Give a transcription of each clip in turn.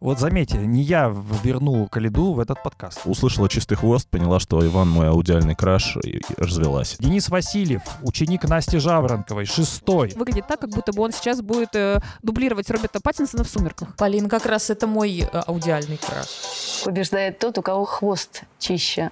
Вот заметьте, не я вернул Калиду в этот подкаст. Услышала чистый хвост, поняла, что Иван мой аудиальный краш и, и развелась. Денис Васильев, ученик Насти Жаворонковой, шестой. Выглядит так, как будто бы он сейчас будет э, дублировать Роберта Паттинсона в «Сумерках». Полин, как раз это мой э, аудиальный краш. Побеждает тот, у кого хвост чище.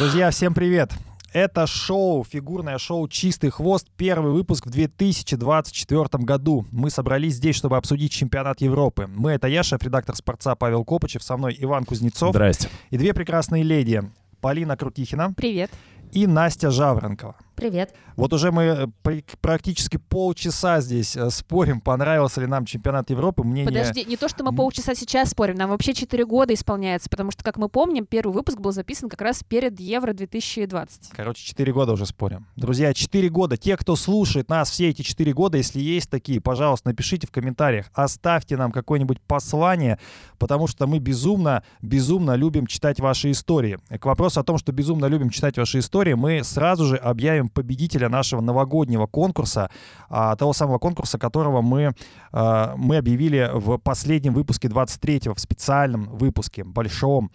Друзья, всем привет! Это шоу, фигурное шоу «Чистый хвост», первый выпуск в 2024 году. Мы собрались здесь, чтобы обсудить чемпионат Европы. Мы — это я, шеф-редактор «Спорца» Павел Копычев, со мной Иван Кузнецов. Здрасте. И две прекрасные леди. Полина Крутихина. Привет. И Настя Жаворонкова. Привет. Вот уже мы э, практически полчаса здесь э, спорим, понравился ли нам чемпионат Европы. Мне Подожди, не то, что мы полчаса сейчас спорим, нам вообще 4 года исполняется, потому что, как мы помним, первый выпуск был записан как раз перед Евро 2020. Короче, 4 года уже спорим. Друзья, 4 года. Те, кто слушает нас все эти 4 года, если есть такие, пожалуйста, напишите в комментариях, оставьте нам какое-нибудь послание, потому что мы безумно, безумно любим читать ваши истории. К вопросу о том, что безумно любим читать ваши истории, мы сразу же объявим победителя нашего новогоднего конкурса, а, того самого конкурса, которого мы, а, мы объявили в последнем выпуске 23-го, в специальном выпуске, большом.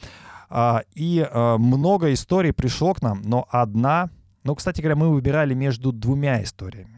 А, и много историй пришло к нам, но одна... Ну, кстати говоря, мы выбирали между двумя историями.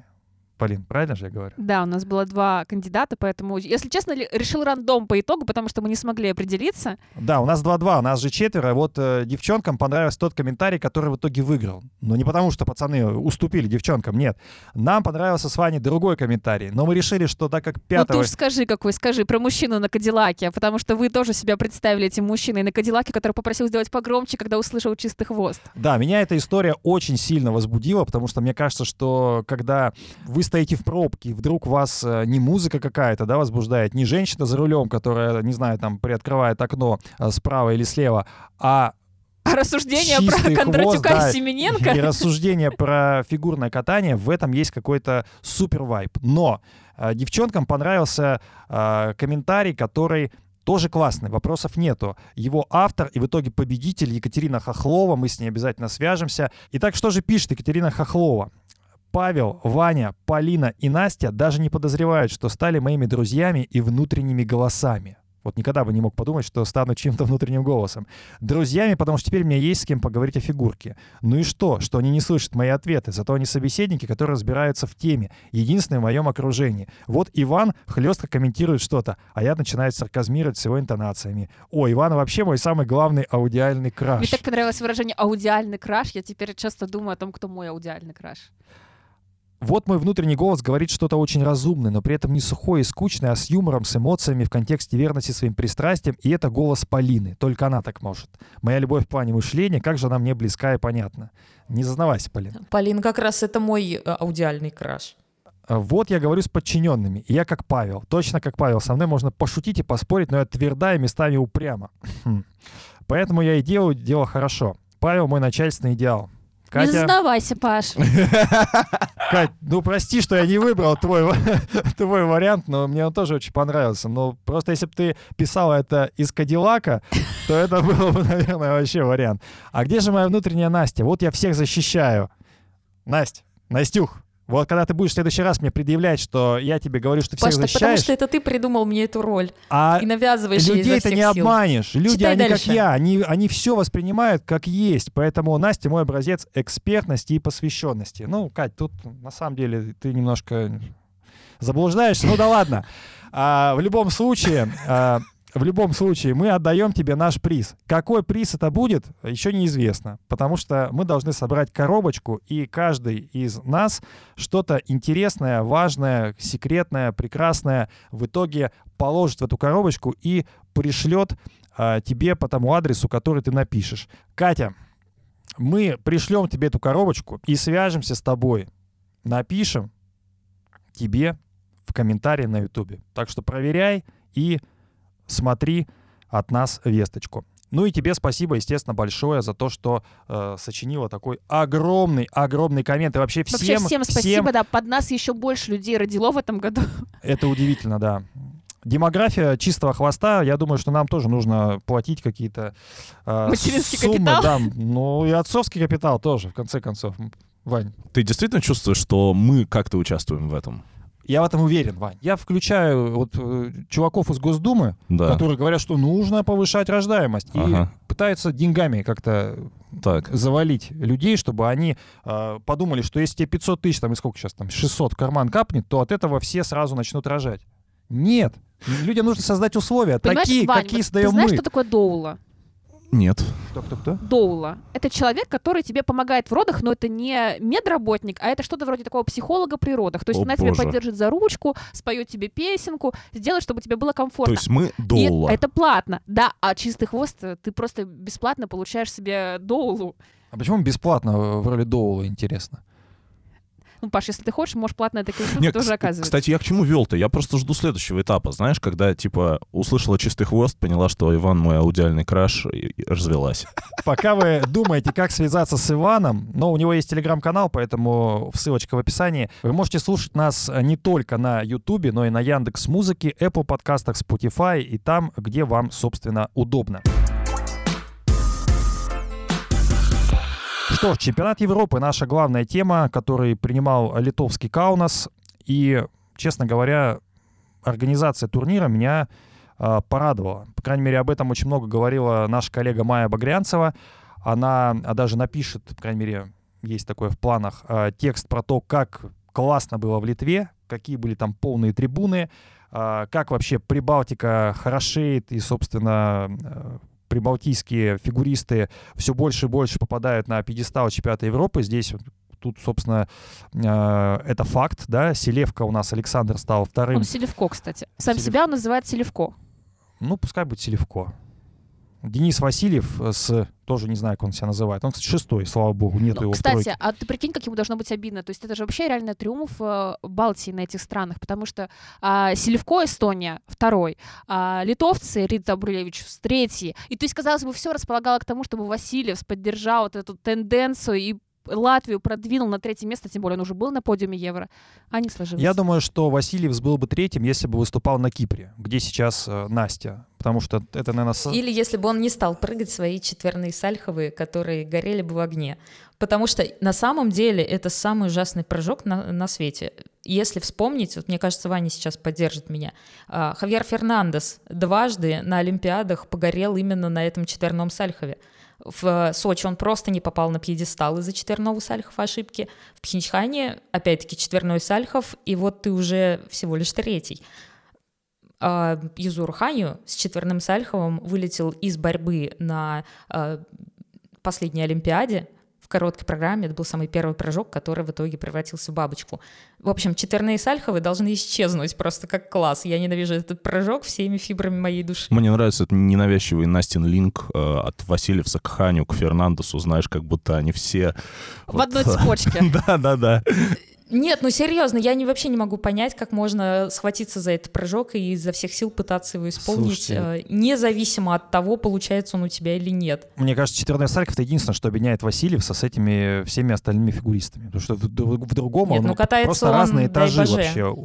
Полин, правильно же я говорю? Да, у нас было два кандидата, поэтому, если честно, решил рандом по итогу, потому что мы не смогли определиться. Да, у нас 2-2, у нас же четверо. Вот э, девчонкам понравился тот комментарий, который в итоге выиграл. Но не потому, что пацаны уступили девчонкам, нет. Нам понравился с Ваней другой комментарий, но мы решили, что так как пятого... Ну ты уж скажи какой, скажи про мужчину на Кадиллаке, потому что вы тоже себя представили этим мужчиной на Кадиллаке, который попросил сделать погромче, когда услышал чистый хвост. Да, меня эта история очень сильно возбудила, потому что мне кажется, что когда вы стоите в пробке, и вдруг вас э, не музыка какая-то, да, возбуждает, не женщина за рулем, которая, не знаю, там, приоткрывает окно э, справа или слева, а а рассуждения про Кондратюка хвост, и Семененко? И рассуждения про фигурное катание, в этом есть какой-то супер вайп. Но э, девчонкам понравился э, комментарий, который тоже классный, вопросов нету. Его автор и в итоге победитель Екатерина Хохлова, мы с ней обязательно свяжемся. Итак, что же пишет Екатерина Хохлова? Павел, Ваня, Полина и Настя даже не подозревают, что стали моими друзьями и внутренними голосами. Вот никогда бы не мог подумать, что стану чем-то внутренним голосом. Друзьями, потому что теперь мне есть с кем поговорить о фигурке. Ну и что? Что они не слышат мои ответы. Зато они собеседники, которые разбираются в теме. Единственные в моем окружении. Вот Иван хлестко комментирует что-то, а я начинаю сарказмировать с его интонациями. О, Иван вообще мой самый главный аудиальный краш. Мне так понравилось выражение «аудиальный краш». Я теперь часто думаю о том, кто мой аудиальный краш. Вот мой внутренний голос говорит что-то очень разумное, но при этом не сухое и скучное, а с юмором, с эмоциями, в контексте верности своим пристрастиям. И это голос Полины. Только она так может. Моя любовь в плане мышления, как же она мне близка и понятна. Не зазнавайся, Полина. Полин, как раз это мой э, аудиальный краш. А вот я говорю с подчиненными. И я как Павел. Точно как Павел. Со мной можно пошутить и поспорить, но я тверда и местами упряма. Хм. Поэтому я и делаю дело хорошо. Павел мой начальственный идеал. Катя... Не зазнавайся, Паш. Кать, ну прости, что я не выбрал твой, твой вариант, но мне он тоже очень понравился. Но просто если бы ты писала это из Кадиллака, то это было бы, наверное, вообще вариант. А где же моя внутренняя Настя? Вот я всех защищаю. Настя, Настюх, вот когда ты будешь в следующий раз мне предъявлять, что я тебе говорю, что ты Паш, всех защищаешь... потому что это ты придумал мне эту роль. А и навязываешь людей ты не сил. обманешь. Люди, Читай они дальше. как я, они, они все воспринимают как есть. Поэтому Настя мой образец экспертности и посвященности. Ну, Кать, тут на самом деле ты немножко заблуждаешься. Ну да ладно. А, в любом случае... А, в любом случае, мы отдаем тебе наш приз. Какой приз это будет, еще неизвестно, потому что мы должны собрать коробочку, и каждый из нас что-то интересное, важное, секретное, прекрасное в итоге положит в эту коробочку и пришлет а, тебе по тому адресу, который ты напишешь. Катя, мы пришлем тебе эту коробочку и свяжемся с тобой. Напишем тебе в комментарии на ютубе. Так что проверяй и смотри от нас весточку. Ну и тебе спасибо, естественно, большое за то, что э, сочинила такой огромный, огромный коммент. И вообще всем... Вообще всем спасибо, всем... да, под нас еще больше людей родило в этом году. Это удивительно, да. демография чистого хвоста, я думаю, что нам тоже нужно платить какие-то э, Материнский суммы, капитал. да, ну и отцовский капитал тоже, в конце концов. Вань, Ты действительно чувствуешь, что мы как-то участвуем в этом? Я в этом уверен, Вань. Я включаю вот э, чуваков из Госдумы, Да. которые говорят, что нужно повышать рождаемость, и Ага. пытаются деньгами как-то Так. завалить людей, чтобы они э, подумали, что если тебе 500 тысяч, там и сколько сейчас, там 600 в карман капнет, то от этого все сразу начнут рожать. Нет. Людям нужно создать условия, Понимаешь, такие, Вань, какие вот создаем ты знаешь, мы. что такое доула? Нет. Кто, кто, кто? Доула. Это человек, который тебе помогает в родах, но это не медработник, а это что-то вроде такого психолога при родах. То есть О, она тебя боже. поддержит за ручку, споет тебе песенку, сделает, чтобы тебе было То комфортно. есть мы И доула. это платно. Да, а чистый хвост, э, ты просто бесплатно получаешь себе доулу. А почему бесплатно в роли Доула, интересно? Ну, Паш, если ты хочешь, можешь платно такие услуги Нет, тоже оказывать. Кстати, я к чему вел-то? Я просто жду следующего этапа. Знаешь, когда, типа, услышала чистый хвост, поняла, что Иван мой аудиальный краш, и, и развелась. Пока вы думаете, как связаться с Иваном, но у него есть телеграм-канал, поэтому ссылочка в описании. Вы можете слушать нас не только на Ютубе, но и на Яндекс Музыке, Apple подкастах, Spotify и там, где вам, собственно, удобно. Что ж, чемпионат Европы — наша главная тема, который принимал литовский Каунас. И, честно говоря, организация турнира меня а, порадовала. По крайней мере, об этом очень много говорила наша коллега Майя Багрянцева. Она а, даже напишет, по крайней мере, есть такое в планах, а, текст про то, как классно было в Литве, какие были там полные трибуны, а, как вообще Прибалтика хорошеет и, собственно, э, прибалтийские фигуристы все больше и больше попадают на пьедестал чемпионата Европы. Здесь Тут, собственно, э, это факт, да. Селевка у нас Александр стал вторым. Он Селевко, кстати. Сам Селев- себя он называет Селевко. Ну, пускай будет Селевко. Денис Васильев э, с... Тоже не знаю, как он себя называет. Он, кстати, шестой, слава богу, нет Ну, его кстати, тройке. а ты прикинь, как ему должно быть обидно. То есть это же вообще реально триумф э, Балтии на этих странах, потому что а, Селевко Эстония второй, а, литовцы Рита Брулевич третий. И то есть, казалось бы, все располагало к тому, чтобы Васильев поддержал вот эту тенденцию и Латвию продвинул на третье место, тем более он уже был на подиуме Евро, а не сложилось. Я думаю, что Васильев был бы третьим, если бы выступал на Кипре, где сейчас э, Настя. Потому что это, наверное, со- Или если бы он не стал прыгать свои четверные сальховые, которые горели бы в огне. Потому что на самом деле это самый ужасный прыжок на, на свете. Если вспомнить, вот мне кажется, Ваня сейчас поддержит меня, а, Хавьер Фернандес дважды на Олимпиадах погорел именно на этом четверном сальхове. В Сочи он просто не попал на пьедестал из-за четверного сальхова ошибки. В Пхенчхане, опять-таки, четверной сальхов, и вот ты уже всего лишь третий а, Юзуру Ханю с четверным Сальховым вылетел из борьбы на а, последней Олимпиаде в короткой программе. Это был самый первый прыжок, который в итоге превратился в бабочку. В общем, четверные Сальховы должны исчезнуть просто как класс. Я ненавижу этот прыжок всеми фибрами моей души. Мне нравится этот ненавязчивый Настин линк э, от Васильевса к Ханю, к Фернандесу, знаешь, как будто они все... В одной цепочке. Да-да-да. Нет, ну серьезно, я не, вообще не могу понять, как можно схватиться за этот прыжок и изо всех сил пытаться его исполнить, Слушайте. э, независимо от того, получается он у тебя или нет. Мне кажется, четверной Сарков это единственное, что объединяет Васильевса с этими всеми остальными фигуристами. Потому что в, в- в другом Нет, он ну, катается просто он, разные этажи боже. вообще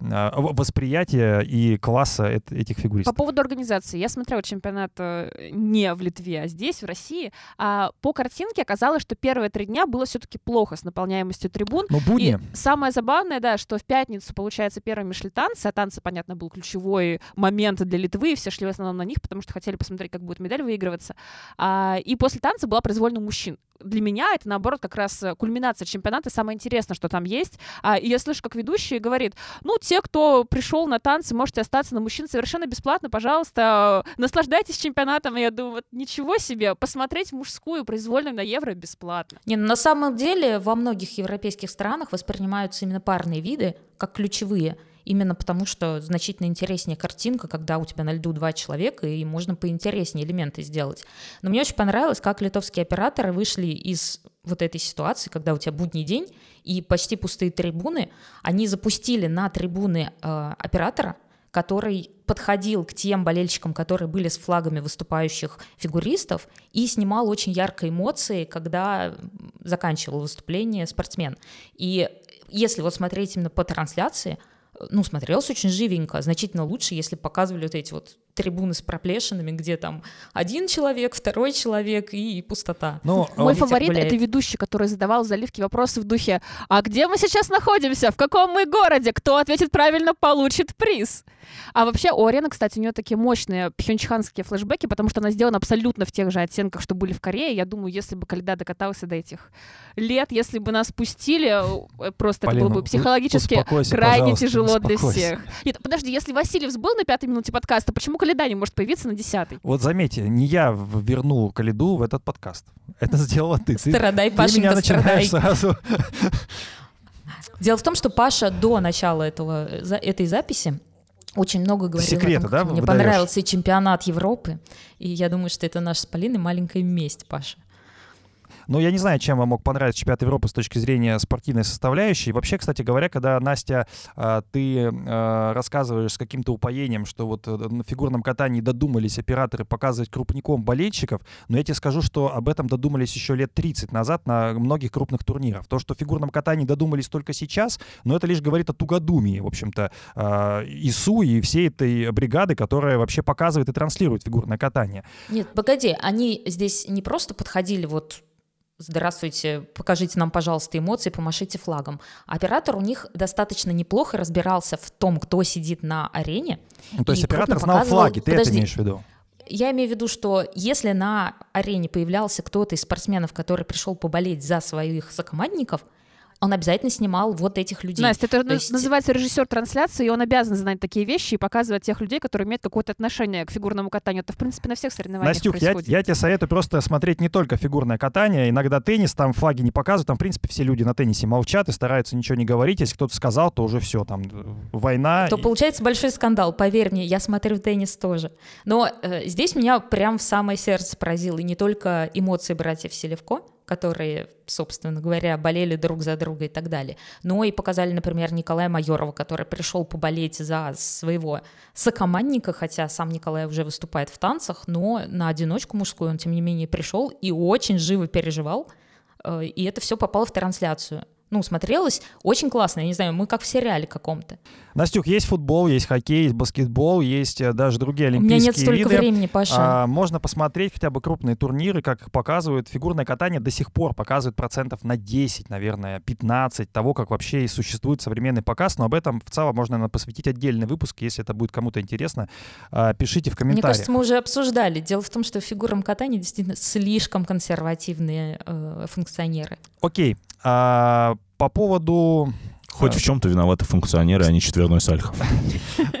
восприятия и класса эт- этих По фигуристов. поводу организации. Я смотрела чемпионат э, не в Литве, а здесь, в России. А по картинке оказалось, что первые три дня было все-таки плохо с наполняемостью трибун. Но будни. И самое забавное, да, что в пятницу, получается, первыми шли танцы, а танцы, понятно, был ключевой момент для Литвы, и все шли в основном на них, потому что хотели посмотреть, как будет медаль выигрываться. А, и после танца была произвольная у мужчин. Для меня это, наоборот, как раз э, кульминация чемпионата, самое интересное, что там есть. А, и я слышу, как ведущий говорит, ну, те, кто пришел на танцы, можете остаться на мужчин совершенно бесплатно, пожалуйста, наслаждайтесь чемпионатом. И я думаю, вот ничего себе, посмотреть мужскую произвольную на Евро бесплатно. Не, ну, на самом деле во многих европейских странах воспринимаются именно парные виды как ключевые, именно потому что значительно интереснее картинка, когда у тебя на льду два человека, и можно поинтереснее элементы сделать. Но мне очень понравилось, как литовские операторы вышли из вот этой ситуации, когда у тебя будний день и почти пустые трибуны, они запустили на трибуны э, оператора, который подходил к тем болельщикам, которые были с флагами выступающих фигуристов, и снимал очень яркие эмоции, когда заканчивал выступление спортсмен. И если вот смотреть именно по трансляции, ну, смотрелось очень живенько, значительно лучше, если показывали вот эти вот трибуны с проплешинами, где там один человек, второй человек и пустота. Ну, Мой ветер фаворит — гуляет. это ведущий, который задавал заливки вопросы в духе «А где мы сейчас находимся? В каком мы городе? Кто ответит правильно, получит приз». А вообще у Арены, кстати, у нее такие мощные пхенчханские флешбеки, потому что она сделана абсолютно в тех же оттенках, что были в Корее. Я думаю, если бы Каледа докатался до этих лет, если бы нас пустили, э, просто это Полина, было бы психологически крайне тяжело для успокойся. всех. Нет, подожди, если Васильев был на пятой минуте подкаста, почему Каледа не может появиться на десятой? Вот заметьте, не я вернул Калиду в этот подкаст. Это сделала ты. Ты, Страдай, ты меня Пашенька, начинаешь страдай. сразу. Дело в том, что Паша до начала этого, за- этой записи очень много говорил Секреты, о том, да, мне выдаёшь? понравился чемпионат Европы. И я думаю, что это наша с Полиной маленькая месть, Паша. Ну, я не знаю, чем вам мог понравиться чемпионат Европы с точки зрения спортивной составляющей. Вообще, кстати говоря, когда, Настя, а, ты а, рассказываешь с каким-то упоением, что вот э, на фигурном катании додумались операторы показывать крупником болельщиков, но я тебе скажу, что об этом додумались еще лет 30 назад на многих крупных турнирах. То, что в фигурном катании додумались только сейчас, но это лишь говорит о тугодумии, в общем-то, а, ИСУ и всей этой бригады, которая вообще показывает и транслирует фигурное катание. Нет, погоди, они здесь не просто подходили вот Здравствуйте, покажите нам, пожалуйста, эмоции, помашите флагом. Оператор у них достаточно неплохо разбирался в том, кто сидит на арене. Ну, то есть оператор знал показывал- флаги, ты это Подожди. имеешь в виду? Я имею в виду, что если на арене появлялся кто-то из спортсменов, который пришел поболеть за своих сокомандников, он обязательно снимал вот этих людей. Настя, это То есть- называется режиссер трансляции, и он обязан знать такие вещи и показывать тех людей, которые имеют какое-то отношение к фигурному катанию. Это, в принципе, на всех соревнованиях Настюх, я, происходит. я тебе советую просто смотреть не только фигурное катание, иногда теннис, там флаги не показывают, там, в принципе, все люди на теннисе молчат и стараются ничего не говорить. Если кто-то сказал, то уже все, там, война. то И- получается большой скандал, поверь мне, я смотрю теннис тоже. Но э, здесь меня прям в самое сердце поразило, и не только эмоции братьев Селевко, которые, собственно говоря, болели друг за друга и так далее, но и показали, например, Николая Майорова, который пришел поболеть за своего сокомандника, хотя сам Николай уже выступает в танцах, но на одиночку мужскую он, тем не менее, пришел и очень живо переживал, э, и это все попало в трансляцию. Ну, смотрелось очень классно, я не знаю, мы как в сериале каком-то. Настюх, есть футбол, есть хоккей, есть баскетбол, есть э, даже другие У меня олимпийские нет столько виды. времени, Паша. А, можно посмотреть хотя бы крупные турниры, как их показывают. Фигурное катание до сих пор показывает процентов на 10, наверное, 15 того, как вообще и существует современный показ. Но об этом в целом можно наверное, посвятить отдельный выпуск. Если это будет кому-то интересно, а, пишите в Мне комментариях. кажется, мы уже обсуждали. Дело в том, что в фигурном катании действительно слишком консервативные э, функционеры. Окей. А, по поводу... Хоть в чем-то виноваты функционеры, а не четверной Сальхов.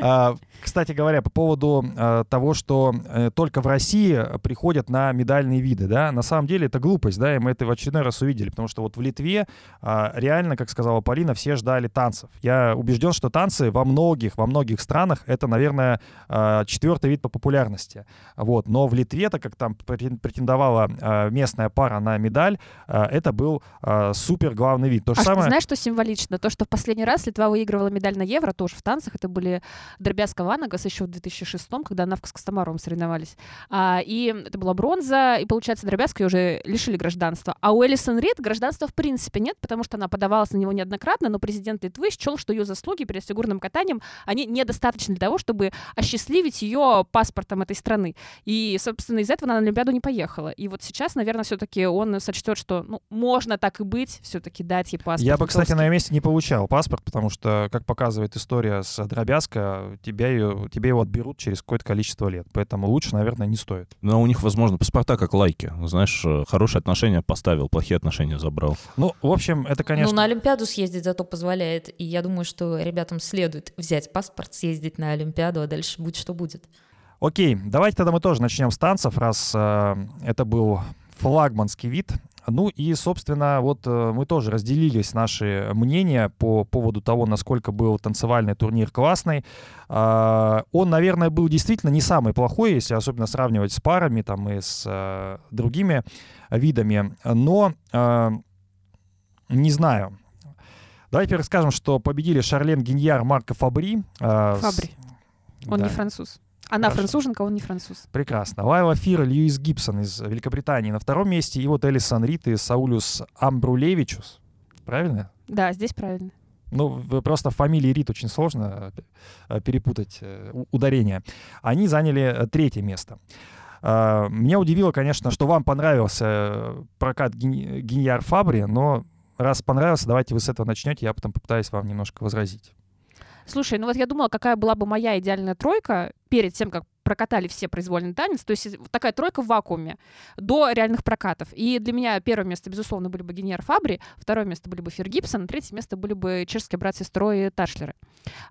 Кстати говоря, по поводу э, того, что э, только в России приходят на медальные виды, да, на самом деле это глупость, да, и мы это в очередной раз увидели, потому что вот в Литве а, реально, как сказала Полина, все ждали танцев. Я убежден, что танцы во многих, во многих странах это, наверное, а, четвертый вид по популярности. Вот. Но в Литве, так как там претен- претендовала а, местная пара на медаль, а, это был а, супер главный вид. То же А что, самое... знаешь, что символично? То, что в последний раз Литва выигрывала медаль на Евро, тоже в танцах. Это были Дробязка Ванагас еще в 2006 когда она в Костомаровом соревновались. А, и это была бронза, и, получается, Дробязка ее уже лишили гражданства. А у Элисон Рид гражданства в принципе нет, потому что она подавалась на него неоднократно, но президент Литвы счел, что ее заслуги перед фигурным катанием, они недостаточны для того, чтобы осчастливить ее паспортом этой страны. И, собственно, из-за этого она на Олимпиаду не поехала. И вот сейчас, наверное, все-таки он сочтет, что ну, можно так и быть, все-таки дать ей паспорт. Я бы, кстати, на ее месте не получал паспорт, потому что, как показывает история с Дробязко, тебя ее, тебе его отберут через какое-то количество лет. Поэтому лучше, наверное, не стоит. Но у них, возможно, паспорта как лайки. Знаешь, э, хорошие отношения поставил, плохие отношения забрал. Ну, в общем, это, конечно... Ну, на Олимпиаду съездить зато позволяет. И я думаю, что ребятам следует взять паспорт, съездить на Олимпиаду, а дальше будет что будет. Окей, давайте тогда мы тоже начнем с танцев, раз э, это был флагманский вид. Ну и, собственно, вот э, мы тоже разделились наши мнения по поводу того, насколько был танцевальный турнир классный. А, он, наверное, был действительно не самый плохой, если особенно сравнивать с парами там и с э, другими видами. Но э, не знаю. Давайте расскажем, что победили Шарлен Гиньяр, Марко Фабри. с- Фабри. Он Да. не француз. Она Хорошо. француженка, он не француз. Прекрасно. Лайла Фир, Льюис Гибсон из Великобритании на втором месте. И вот Элисон Рит и Саулюс Амбрулевичус. Правильно? Да, здесь правильно. ну, просто фамилии Рид очень сложно э, перепутать э, ударение. Они заняли э, третье место. А, Меня удивило, конечно, что вам понравился прокат Гин- Гиньяр Фабри, но раз понравился, давайте вы с этого начнете, я потом попытаюсь вам немножко возразить. Слушай, ну вот я думала, какая была бы моя идеальная тройка перед тем, как прокатали все произвольный танец. То есть вот такая тройка в вакууме до реальных прокатов. И для меня первое место, безусловно, были бы Генер Фабри, второе место были бы Фир Гибсон, третье место были бы чешские братья Строй и Ташлеры.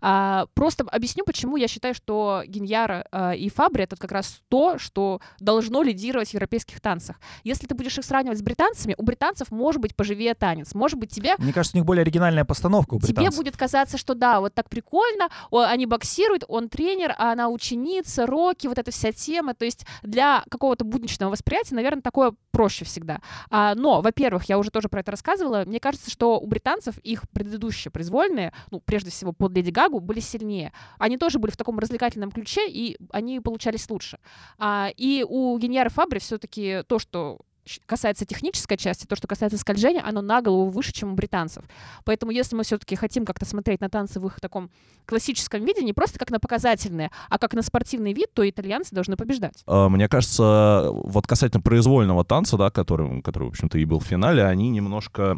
А, просто объясню, почему я считаю, что Гиньяр а, и Фабри — это как раз то, что должно лидировать в европейских танцах. Если ты будешь их сравнивать с британцами, у британцев может быть поживее танец. Может быть, тебе Мне кажется, у них более оригинальная постановка у Тебе британцев. будет казаться, что да, вот так прикольно, они боксируют, он тренер, а она ученица, роки, вот эта вся тема. То есть для какого-то будничного восприятия, наверное, такое проще всегда. А, но, во-первых, я уже тоже про это рассказывала, мне кажется, что у британцев их предыдущие произвольные, ну, прежде всего под Леди Гагу, были сильнее. Они тоже были в таком развлекательном ключе, и они получались лучше. А, и у Геньяра Фабри все-таки то, что касается технической части, то, что касается скольжения, оно на голову выше, чем у британцев. Поэтому если мы все-таки хотим как-то смотреть на танцы в их таком классическом виде, не просто как на показательные, а как на спортивный вид, то итальянцы должны побеждать. А, Мне кажется, вот касательно произвольного танца, да, который, который в общем-то, и был в финале, они немножко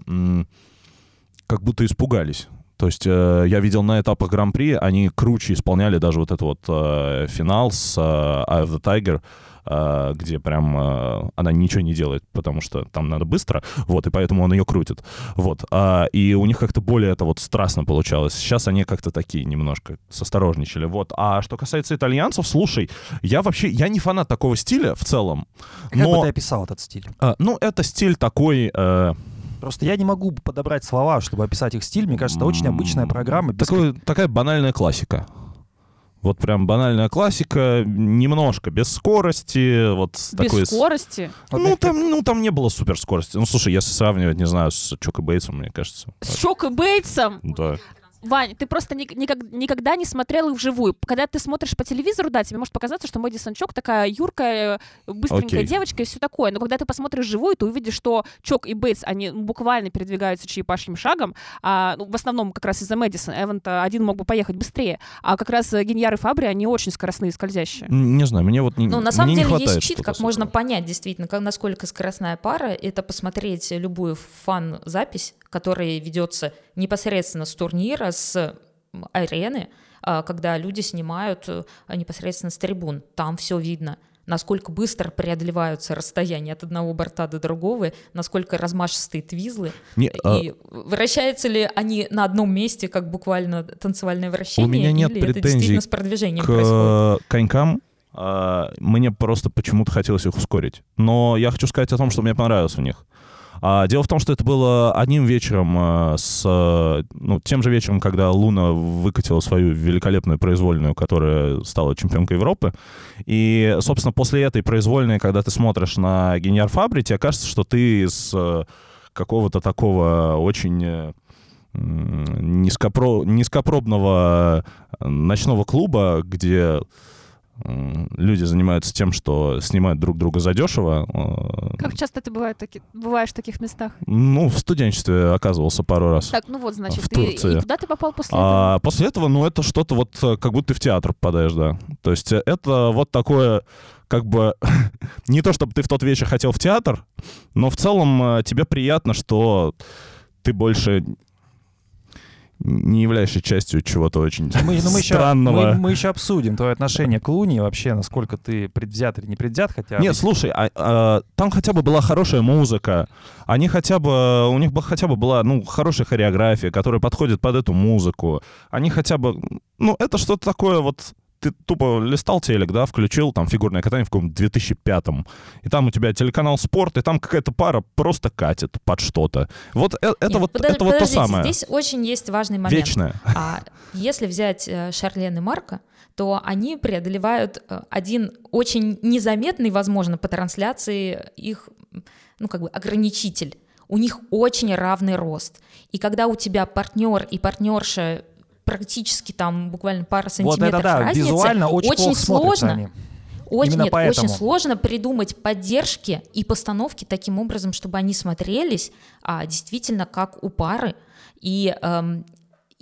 как будто испугались. То есть э, я видел на этапах Гран-при, они круче исполняли даже вот этот вот э, финал с э, Eye of the Tiger, где прям э, она ничего не делает, потому что там надо быстро, вот, и поэтому он ее крутит. Вот. А, и у них как-то более это вот страстно получалось. Сейчас они как-то такие немножко состорожничали. Вот. А что касается итальянцев, слушай, я вообще, я не фанат такого стиля в целом, Как бы но, ты описал этот стиль? а, ну, это стиль такой... э, Просто я не могу подобрать слова, чтобы описать их стиль. Мне кажется, это очень обычная программа. без такой, такая банальная классика. Вот прям банальная классика, немножко без скорости, вот Без такой... с- скорости. Ну там, ну, там не было суперскорости. Ну, слушай, если сравнивать, не знаю, с Чоко Бейтсом, мне кажется. С Чок и Бейтсом. Да. Вань, ты просто ни- никак- никогда не смотрел их вживую. Когда ты смотришь по телевизору, да, тебе может показаться, что Мэдисон Чок такая юркая, э, быстренькая Окей. девочка и все такое. Но когда ты посмотришь вживую, ты увидишь, что Чок и Бейтс, они буквально передвигаются черепашьим шагом. А, ну, в основном как раз из-за Мэдисона. Эван-то один мог бы поехать быстрее. А как раз э, Гиньяр и Фабри, они очень скоростные и скользящие. Не знаю, мне вот не Ну, на самом мне не деле хватает есть чит, что-то как можно понять действительно, как, насколько скоростная пара. Это посмотреть любую фан-запись, которая ведется непосредственно с турнира, с арены, а, когда люди снимают э, непосредственно с трибун. Там все видно насколько быстро преодолеваются расстояния от одного борта до другого, насколько размашистые твизлы, Не, а, и вращаются ли они на одном месте, как буквально танцевальное вращение, меня нет или это претензий действительно с продвижением к происходит? конькам а, мне просто почему-то хотелось их ускорить. Но я хочу сказать о том, что мне понравилось у них. А, дело в том, что это было одним вечером э, с... Ну, тем же вечером, когда Луна выкатила свою великолепную произвольную, которая стала чемпионкой Европы. И, собственно, после этой произвольной, когда ты смотришь на Геньяр Фабри, тебе кажется, что ты из э, какого-то такого очень... э, низкопро... низкопробного э, ночного клуба, где люди занимаются тем, что снимают друг друга задешево. э, Как часто ты бывает таки, бываешь в таких местах? Ну, в студенчестве оказывался пару раз. Так, ну вот, значит, В ты, Турции. и куда ты попал после этого? А после этого, ну, это что-то вот, э, как будто ты в театр попадаешь, да. То есть э, это вот такое, как бы, не то, чтобы ты в тот вечер хотел в театр, но в целом тебе приятно, что ты больше не являешься частью чего-то очень Мы, ну, мы, еще, странного. мы, мы еще обсудим твое отношение к Луне, вообще, насколько ты предвзят или не предвзят, хотя... Нет, слушай, а, а, там хотя бы была хорошая музыка, они хотя бы, у них бы хотя бы была, ну, хорошая хореография, которая подходит под эту музыку. Они хотя бы, ну, это что-то такое вот, ты тупо листал телек, да, включил там фигурное катание в каком-то 2005-м, и там у тебя телеканал «Спорт», и там какая-то пара просто катит под что-то. Вот э- это, Нет, вот, подож- это вот то самое. Здесь очень есть важный момент. Вечное. А если взять э, Шарлен и Марка, то они преодолевают э, один очень незаметный, возможно, по трансляции их, ну, как бы ограничитель. У них очень равный рост. И когда у тебя партнер и партнерша практически там буквально пара вот сантиметров это да, разницы, визуально очень, очень сложно. они. Очень, Именно нет, поэтому. очень сложно придумать поддержки и постановки таким образом, чтобы они смотрелись а, действительно как у пары. И эм,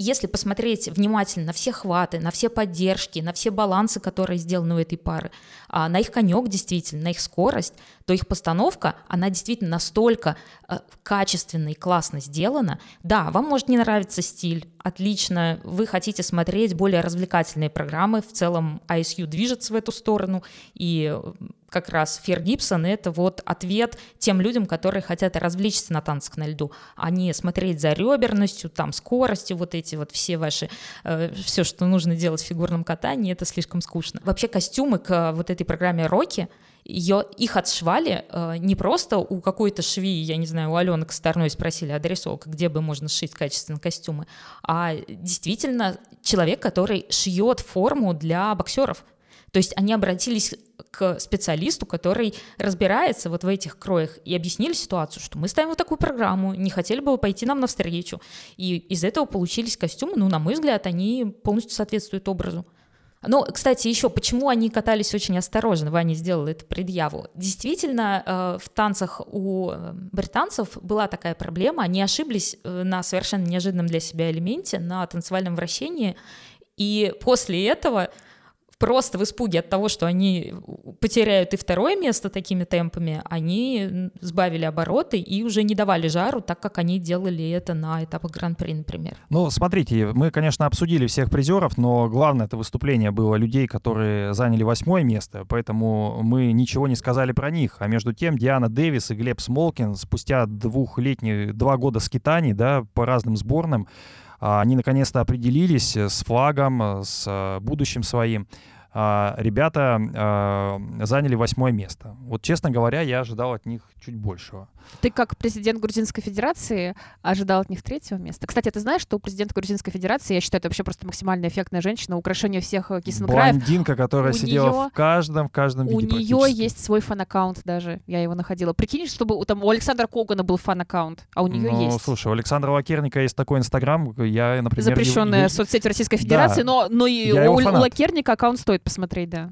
если посмотреть внимательно на все хваты, на все поддержки, на все балансы, которые сделаны у этой пары, а, на их конек действительно, на их скорость, то их постановка, она действительно настолько э, качественно и классно сделана. Да, вам может не нравиться стиль, отлично, вы хотите смотреть более развлекательные программы, в целом ISU движется в эту сторону, и как раз Фер Гибсон — это вот ответ тем людям, которые хотят развлечься на танцах на льду, а не смотреть за реберностью, там, скоростью, вот эти вот все ваши, э, все, что нужно делать в фигурном катании, это слишком скучно. Вообще костюмы к вот этой программе «Рокки», ее, их отшивали э, не просто у какой-то шви, я не знаю, у Алены Косторной спросили адресовка, где бы можно сшить качественные костюмы, а действительно человек, который шьет форму для боксеров. То есть они обратились к специалисту, который разбирается вот в этих кроях, и объяснили ситуацию, что мы ставим вот такую программу, не хотели бы вы пойти нам навстречу. И из этого получились костюмы, ну, на мой взгляд, они полностью соответствуют образу. Ну, кстати, еще почему они катались очень осторожно, Ваня сделал эту предъяву. Действительно, э, в танцах у э, британцев была такая проблема, они ошиблись э, на совершенно неожиданном для себя элементе, на танцевальном вращении, и после этого просто в испуге от того, что они потеряют и второе место такими темпами, они сбавили обороты и уже не давали жару, так как они делали это на этапах Гран-при, например. Ну, смотрите, мы, конечно, обсудили всех призеров, но главное это выступление было людей, которые заняли восьмое место, поэтому мы ничего не сказали про них. А между тем Диана Дэвис и Глеб Смолкин спустя двухлетних, два года скитаний, да, по разным сборным, а, они наконец-то определились с флагом, с будущим своим. А, ребята а, заняли восьмое место. Вот, честно говоря, я ожидал от них чуть большего. Ты как президент Грузинской Федерации ожидал от них третьего места. Кстати, ты знаешь, что у президента Грузинской Федерации, я считаю, это вообще просто максимально эффектная женщина, украшение всех э, кисенкраев. Блондинка, которая у сидела нее, в каждом, в каждом виде У нее есть свой фан-аккаунт даже, я его находила. Прикинь, чтобы у, там, у Александра Когана был фан-аккаунт, а у нее ну, есть. слушай, у Александра Лакерника есть такой инстаграм, я, например... Запрещенная его... соцсеть Российской Федерации, да, но, но и у, у Лакерника аккаунт стоит посмотреть, да.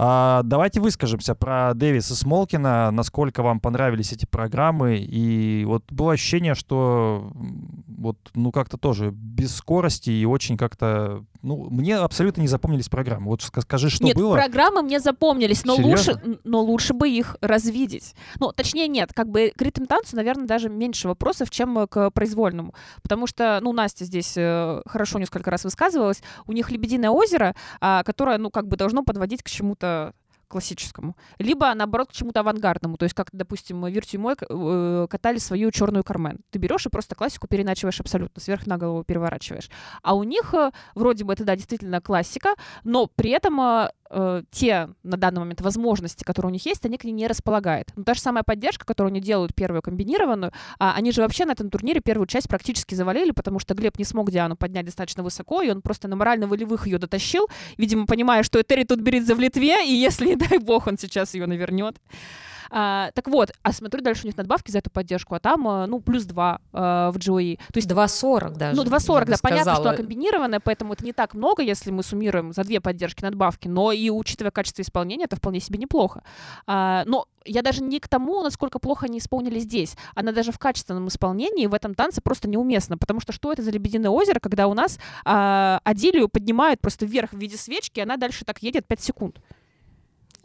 А, давайте выскажемся про Дэвиса Смолкина, насколько вам понравились эти программы. И вот было ощущение, что вот, ну, как-то тоже без скорости и очень как-то ну, мне абсолютно не запомнились программы. Вот скажи, что нет, было. программы мне запомнились, но лучше, но лучше бы их развидеть. Ну, точнее, нет, как бы к ритм танцу, наверное, даже меньше вопросов, чем к произвольному. Потому что, ну, Настя здесь э, хорошо несколько раз высказывалась, у них «Лебединое озеро», а, которое, ну, как бы должно подводить к чему-то классическому, либо, наоборот, к чему-то авангардному. То есть, как, допустим, Вирту и мой э, катали свою черную Кармен. Ты берешь и просто классику переначиваешь абсолютно, сверх на голову переворачиваешь. А у них э, вроде бы это, да, действительно классика, но при этом э, те на данный момент возможности, которые у них есть, они к ней не располагают. Но та же самая поддержка, которую они делают первую комбинированную, а, они же вообще на этом турнире первую часть практически завалили, потому что Глеб не смог Диану поднять достаточно высоко, и он просто на морально-волевых ее дотащил, видимо, понимая, что Этери тут берется в Литве, и если, не дай бог, он сейчас ее навернет. А, так вот, а смотрю дальше у них надбавки за эту поддержку, а там, э, ну, плюс 2 а, в Джои. То есть 2,40 даже. Ну, 2,40, да. Понятно, что комбинированное, поэтому это не так много, если мы суммируем за две поддержки надбавки, но и учитывая качество исполнения, это вполне себе неплохо. А, но я даже не к тому, насколько плохо они исполнили здесь. Она даже в качественном исполнении в этом танце просто неуместна, потому что что это за «Лебединое озеро», когда у нас а, Адилию поднимают просто вверх в виде свечки, и она дальше так едет 5 секунд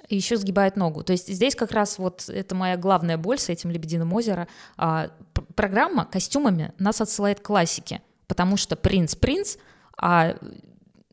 еще сгибает ногу. То есть здесь как раз вот это моя главная боль с этим «Лебединым озеро». А, программа костюмами нас отсылает к классике, потому что принц-принц, а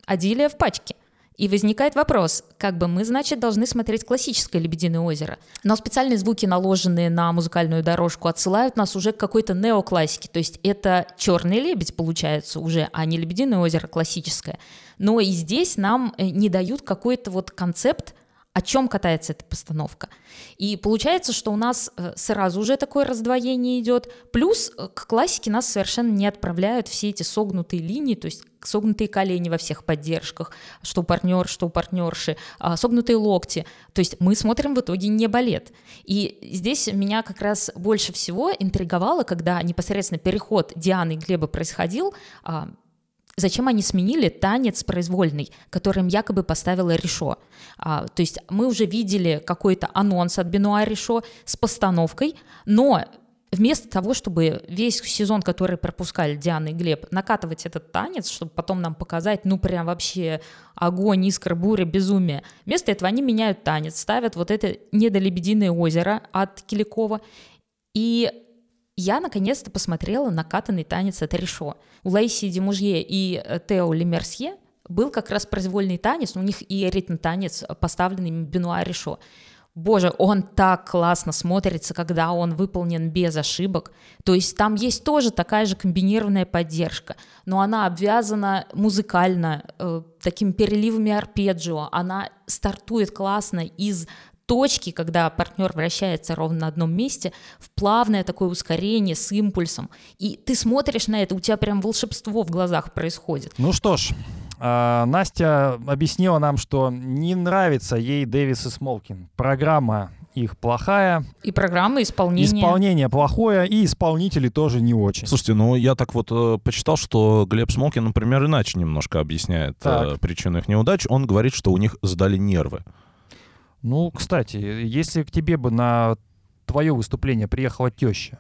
Адилия в пачке. И возникает вопрос, как бы мы, значит, должны смотреть классическое «Лебединое озеро». Но специальные звуки, наложенные на музыкальную дорожку, отсылают нас уже к какой-то неоклассике. То есть это «Черный лебедь» получается уже, а не «Лебединое озеро» классическое. Но и здесь нам э, не дают какой-то вот концепт о чем катается эта постановка. И получается, что у нас э, сразу уже такое раздвоение идет. Плюс э, к классике нас совершенно не отправляют все эти согнутые линии, то есть согнутые колени во всех поддержках, что у партнер, что у партнерши, а, согнутые локти. То есть мы смотрим в итоге не балет. И здесь меня как раз больше всего интриговало, когда непосредственно переход Дианы и Глеба происходил, а, зачем они сменили танец произвольный, который им якобы поставила Решо. А, то есть мы уже видели какой-то анонс от Бенуа Решо с постановкой, но вместо того, чтобы весь сезон, который пропускали Диана и Глеб, накатывать этот танец, чтобы потом нам показать, ну, прям вообще огонь, искра, буря, безумие, вместо этого они меняют танец, ставят вот это недолебединое озеро от Киликова, и я наконец-то посмотрела накатанный танец от Решо. У Лейси Демужье и э, Тео Лемерсье был как раз произвольный танец, у них и ритм-танец, поставленный Бенуа Решо. Боже, он так классно смотрится, когда он выполнен без ошибок. То есть там есть тоже такая же комбинированная поддержка, но она обвязана музыкально, э, такими переливами арпеджио. Она стартует классно из точки, когда партнер вращается ровно на одном месте, в плавное такое ускорение с импульсом. И ты смотришь на это, у тебя прям волшебство в глазах происходит. Ну что ж, а, Настя объяснила нам, что не нравится ей Дэвис и Смолкин. Программа их плохая. И программа исполнения. Исполнение плохое, и исполнители тоже не очень. Слушайте, ну я так вот э, почитал, что Глеб Смолкин, например, иначе немножко объясняет э, причину их неудач. Он говорит, что у них сдали нервы. Ну, кстати, если к тебе бы на твое выступление приехала теща,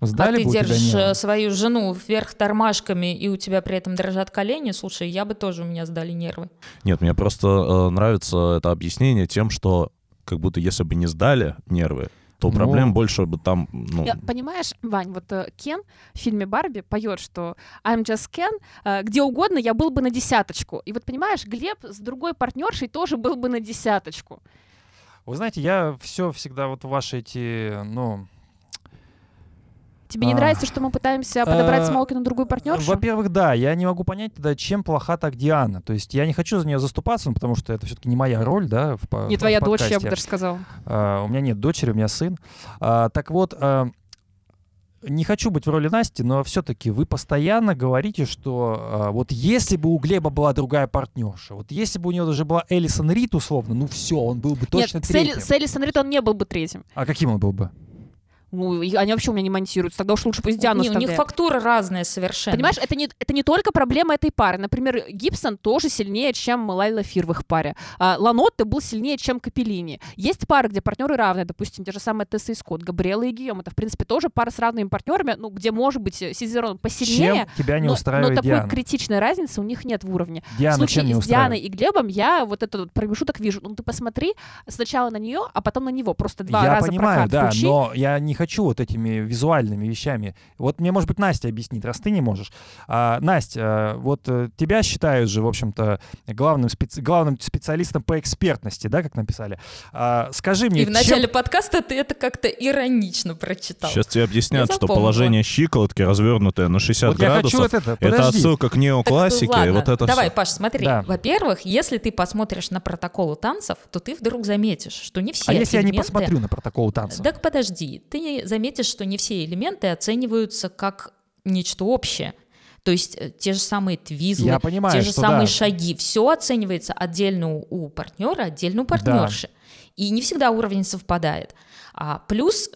Сдали а ты держишь э, свою жену вверх тормашками, и у тебя при этом дрожат колени, слушай, я бы тоже у меня сдали нервы. Нет, мне просто э, нравится это объяснение тем, что как будто если бы не сдали нервы, то ну... проблем больше бы там... Ну... Я, понимаешь, Вань, вот э, Кен в фильме «Барби» поет, что «I'm just Ken», э, где угодно я был бы на десяточку. И вот понимаешь, Глеб с другой партнершей тоже был бы на десяточку. Вы знаете, я все всегда вот ваши эти, ну, Тебе не а, нравится, что мы пытаемся подобрать э, Смолкину другую партнершу? Во-первых, да, я не могу понять тогда, чем плоха так Диана. То есть я не хочу за нее заступаться, ну, потому что это все-таки не моя роль, да, в Не твоя дочь, я бы даже сказал. А, у меня нет дочери, у меня сын. А, так вот, не хочу быть в роли Насти, но все-таки вы постоянно говорите, что э, вот если бы у Глеба была другая партнерша, вот если бы у него даже была Элисон Рид, условно, ну все, он был бы точно Нет, третьим. с, Эли, с Элисон Рид он не был бы третьим. А каким он был бы? Ну, они вообще у меня не монтируются. Тогда уж лучше пусть Диану не, У них фактура разная совершенно. Понимаешь, это не, это не только проблема этой пары. Например, Гибсон тоже сильнее, чем Лайла Фир в их паре. А, Ланотте был сильнее, чем Капеллини. Есть пары, где партнеры равны. Допустим, те же самые Тесса и Скотт, Габриэла и Гийом. Это, в принципе, тоже пара с равными партнерами, ну, где, может быть, Сизерон посильнее. Чем тебя не но, устраивает но такой Диана? критичной разницы у них нет в уровне. Диана в случае чем не с Дианой и Глебом я вот этот промежуток вижу. Ну, ты посмотри сначала на нее, а потом на него. Просто два я раза понимаю, прокат да, включи. но я не хочу вот этими визуальными вещами. Вот мне, может быть, Настя объяснит, раз ты не можешь. А, Настя, а, вот э, тебя считают же, в общем-то, главным, специ... главным специалистом по экспертности, да, как написали. А, скажи мне, И в начале чем... подкаста ты это как-то иронично прочитал. Сейчас тебе объяснят, что положение щиколотки, развернутое на 60 вот градусов, вот это. это отсылка к неоклассике. Так, вот это давай, все. Паш, смотри. Да. Во-первых, если ты посмотришь на протоколы танцев, то ты вдруг заметишь, что не все А если элементы... я не посмотрю на протокол танцев? Так подожди, ты заметишь, что не все элементы оцениваются как нечто общее. То есть э, те же самые твизлы, Я понимаю, те же самые да. шаги, все оценивается отдельно у партнера, отдельно у партнерши. Да. И не всегда уровень совпадает. А плюс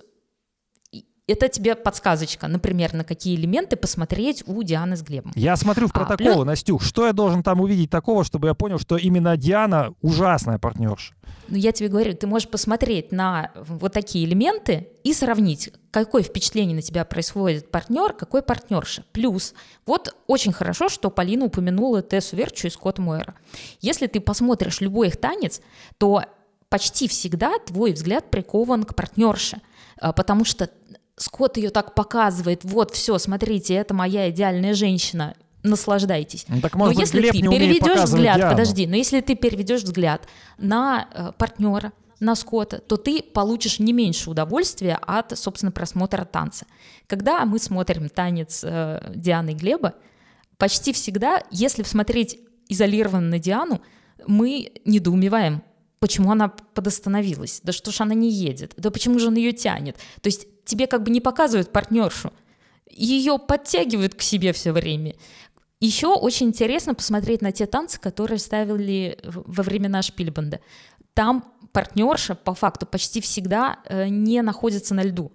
это тебе подсказочка, например, на какие элементы посмотреть у Дианы с Глебом. Я смотрю в протоколы, а, плюс... Настюх. Что я должен там увидеть такого, чтобы я понял, что именно Диана ужасная партнерша? Ну, я тебе говорю, ты можешь посмотреть на вот такие элементы и сравнить, какое впечатление на тебя происходит партнер, какой партнерша. Плюс, вот очень хорошо, что Полина упомянула Тессу Верчу и Скотт Мойера. Если ты посмотришь любой их танец, то почти всегда твой взгляд прикован к партнерше, а, потому что Скотт ее так показывает, вот все, смотрите, это моя идеальная женщина, наслаждайтесь. Ну, так, может но быть, если Глеб ты переведешь взгляд, Диану. подожди, но если ты переведешь взгляд на э, партнера, на Скотта, то ты получишь не меньше удовольствия от, собственно, просмотра танца. Когда мы смотрим танец э, Дианы и Глеба, почти всегда, если смотреть изолированно на Диану, мы недоумеваем, почему она подостановилась, да что ж она не едет, да почему же он ее тянет. То есть тебе как бы не показывают партнершу, ее подтягивают к себе все время. Еще очень интересно посмотреть на те танцы, которые ставили во времена Шпильбанда. Там партнерша по факту почти всегда э, не находится на льду.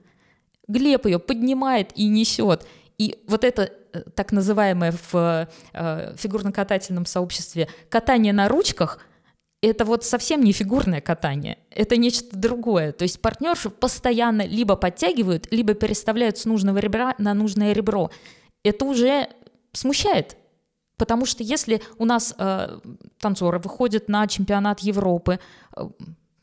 Глеб ее поднимает и несет. И вот это э, так называемое в э, фигурно-катательном сообществе катание на ручках, это вот совсем не фигурное катание, это нечто другое. То есть партнерши постоянно либо подтягивают, либо переставляют с нужного ребра на нужное ребро. Это уже смущает. Потому что если у нас э, танцоры выходят на чемпионат Европы, э,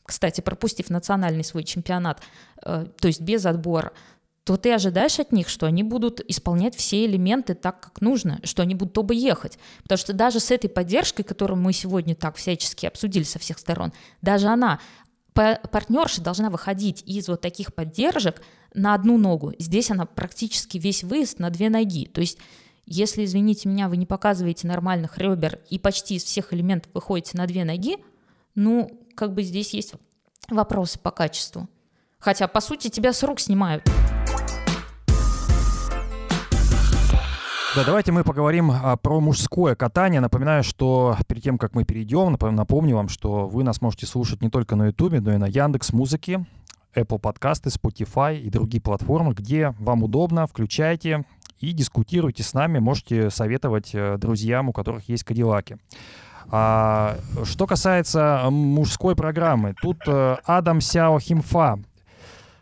кстати, пропустив национальный свой чемпионат, э, то есть без отбора, то ты ожидаешь от них, что они будут исполнять все элементы так, как нужно, что они будут оба ехать. Потому что даже с этой поддержкой, которую мы сегодня так всячески обсудили со всех сторон, даже она, партнерша должна выходить из вот таких поддержек на одну ногу. Здесь она практически весь выезд на две ноги. То есть если, извините меня, вы не показываете нормальных ребер и почти из всех элементов выходите на две ноги, ну, как бы здесь есть вопросы по качеству. Хотя, по сути, тебя с рук снимают. Да, давайте мы поговорим а, про мужское катание. Напоминаю, что перед тем, как мы перейдем, напомню вам, что вы нас можете слушать не только на YouTube, но и на Яндекс Музыке, Apple подкасты, Spotify и другие платформы, где вам удобно, включайте и дискутируйте с нами, можете советовать э, друзьям, у которых есть кадиллаки. А, что касается мужской программы, тут э, Адам Сяо Химфа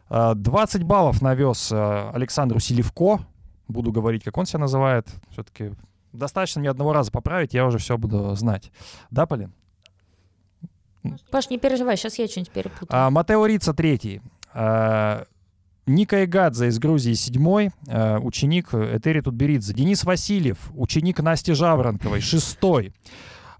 20 баллов навез э, Александру Селивко, буду говорить, как он себя называет. Все-таки достаточно мне одного раза поправить, я уже все буду знать. Да, Полин? Паш, не переживай, сейчас я что-нибудь перепутаю. А, Матео Рица третий. А, Ника Игадзе из Грузии седьмой, а, ученик Этери Тутберидзе. Денис Васильев, ученик Насти Жаворонковой, шестой.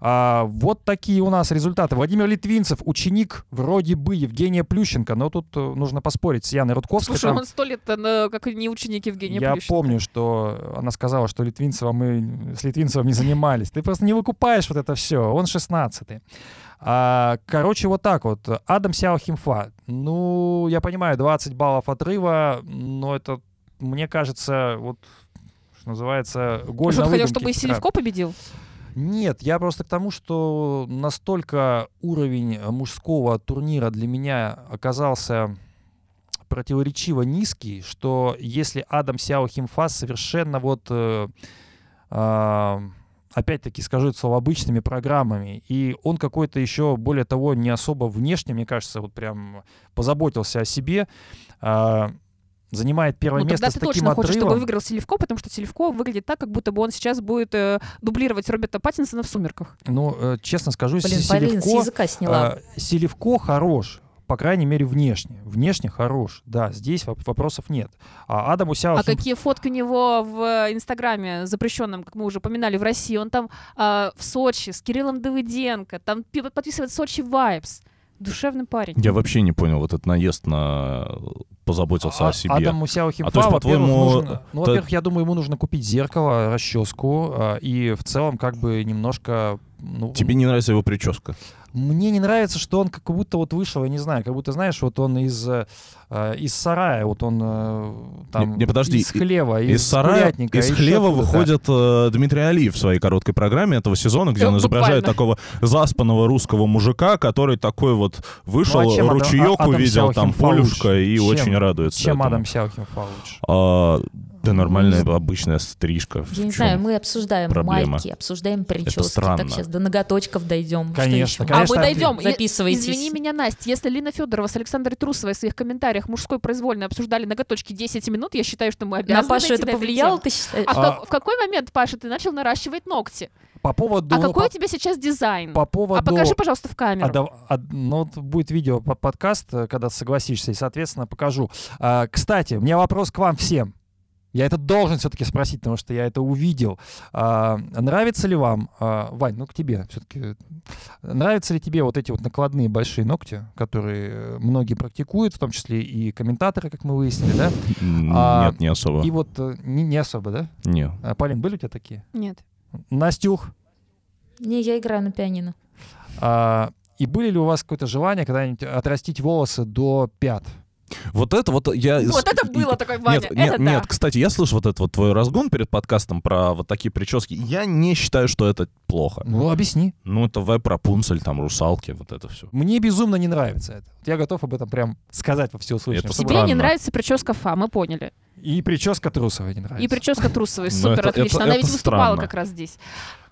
А, вот такие у нас результаты. Владимир Литвинцев, ученик вроде бы Евгения Плющенко, но тут э, нужно поспорить с Яной Рудковской. Слушай, там... он сто лет э, как не ученик Евгения Я Плющенко. помню, что она сказала, что Литвинцева мы с Литвинцевым не занимались. Ты просто не выкупаешь вот это все. Он 16-й. А, короче, вот так вот. Адам Сяо Химфа. Ну, я понимаю, 20 баллов отрыва, но это, мне кажется, вот, что называется, голь Что на ты хотел, чтобы и с утра. Селевко победил? Нет, я просто к тому, что настолько уровень мужского турнира для меня оказался противоречиво низкий, что если Адам Сяо Химфас совершенно вот э, а, опять-таки скажу это слово обычными программами, и он какой-то еще, более того, не особо внешне, мне кажется, вот прям позаботился о себе, а, занимает первое Ну, место с ты таким точно хочешь, отрывом. чтобы выиграл Селевко, потому что Селевко выглядит так, как будто бы он сейчас будет э, дублировать Роберта Паттинсона в «Сумерках». Ну, э, честно скажу, Блин, Се- Полина с языка сняла. а, Селивко хорош, по крайней мере, внешне. Внешне хорош, да, здесь воп- вопросов нет. А Адаму Сяо А какие фотки у него в Инстаграме запрещенном, как мы уже упоминали, в России? Он там а, в Сочи с Кириллом Давыденко, там пи- подписывает Сочи Вайбс. Душевный парень. Я вообще не понял вот этот наезд на позаботился А- о себе. Адаму Сяо Химфа, А то есть, во-первых, по-твоему, нужно- ну, то- во-первых, я думаю, ему нужно купить зеркало, расческу, а, и в целом как бы немножко... Ну, Тебе не нравится его прическа? Мне не нравится, что он как будто вот вышел, я не знаю, как будто, знаешь, вот он из, э, из сарая, вот он э, там... Не- не, подожди, Из хлева, из, Из сарая, из хлева выходит э, Дмитрий Алиев в своей короткой программе этого сезона, где Да, он изображает такого заспанного русского мужика, который такой вот вышел, Ну, а чем Адам- ручеек а- Адам увидел, там Сяохин полюшка и Чем- очень радуется Чем этому. Адам Сяохимфа лучше? А, да нормальная обычная стрижка. В Я не знаю, мы обсуждаем проблема? майки, обсуждаем прически. странно. Так сейчас до ноготочков дойдем. Конечно, А конечно. мы дойдем. Записывайтесь. Извини меня, Настя, если Лина Федорова с Александрой Трусовой в своих комментариях мужской произвольно обсуждали ноготочки 10 минут, я считаю, что мы обязаны На Пашу это повлияло, ты считаешь? А, в А- в какой момент, Паша, ты начал наращивать ногти? По поводу... А ну, какой по, у тебя сейчас дизайн? по поводу... А покажи, пожалуйста, в камеру. А дав- а, ну, будет видео, под подкаст, э, когда согласишься, и, соответственно, покажу. А, кстати, у меня вопрос к вам всем. Я это должен все-таки спросить, потому что я это увидел. А, нравится ли вам, а, Вань, ну к тебе все-таки, нравятся ли тебе вот эти вот накладные большие ногти, которые э, многие практикуют, в том числе и комментаторы, как мы выяснили, да? А, Нет, не особо. И вот э, не, не особо, да? Не. А, Полин, были у тебя такие? Нет. Настюх, Не, я играю на пианино. а, и были ли у вас какое-то желание когда-нибудь отрастить волосы до пят? Вот это вот я... Вот это было такой, Ваня, Нет, это нет, да. нет, кстати, я слышу вот этот вот твой разгон перед подкастом про вот такие прически. Я не считаю, что это плохо. Ну, объясни. Ну, это веб Рапунцель, там, русалки, вот это все. Мне безумно не нравится это. Вот Я готов об этом прям сказать во всеуслышание. Тебе не странно. нравится прическа Фа, мы поняли. И прическа трусовая не нравится. И прическа трусовая, Ну, супер, это- отлично. это- Она это ведь выступала странно. как раз здесь.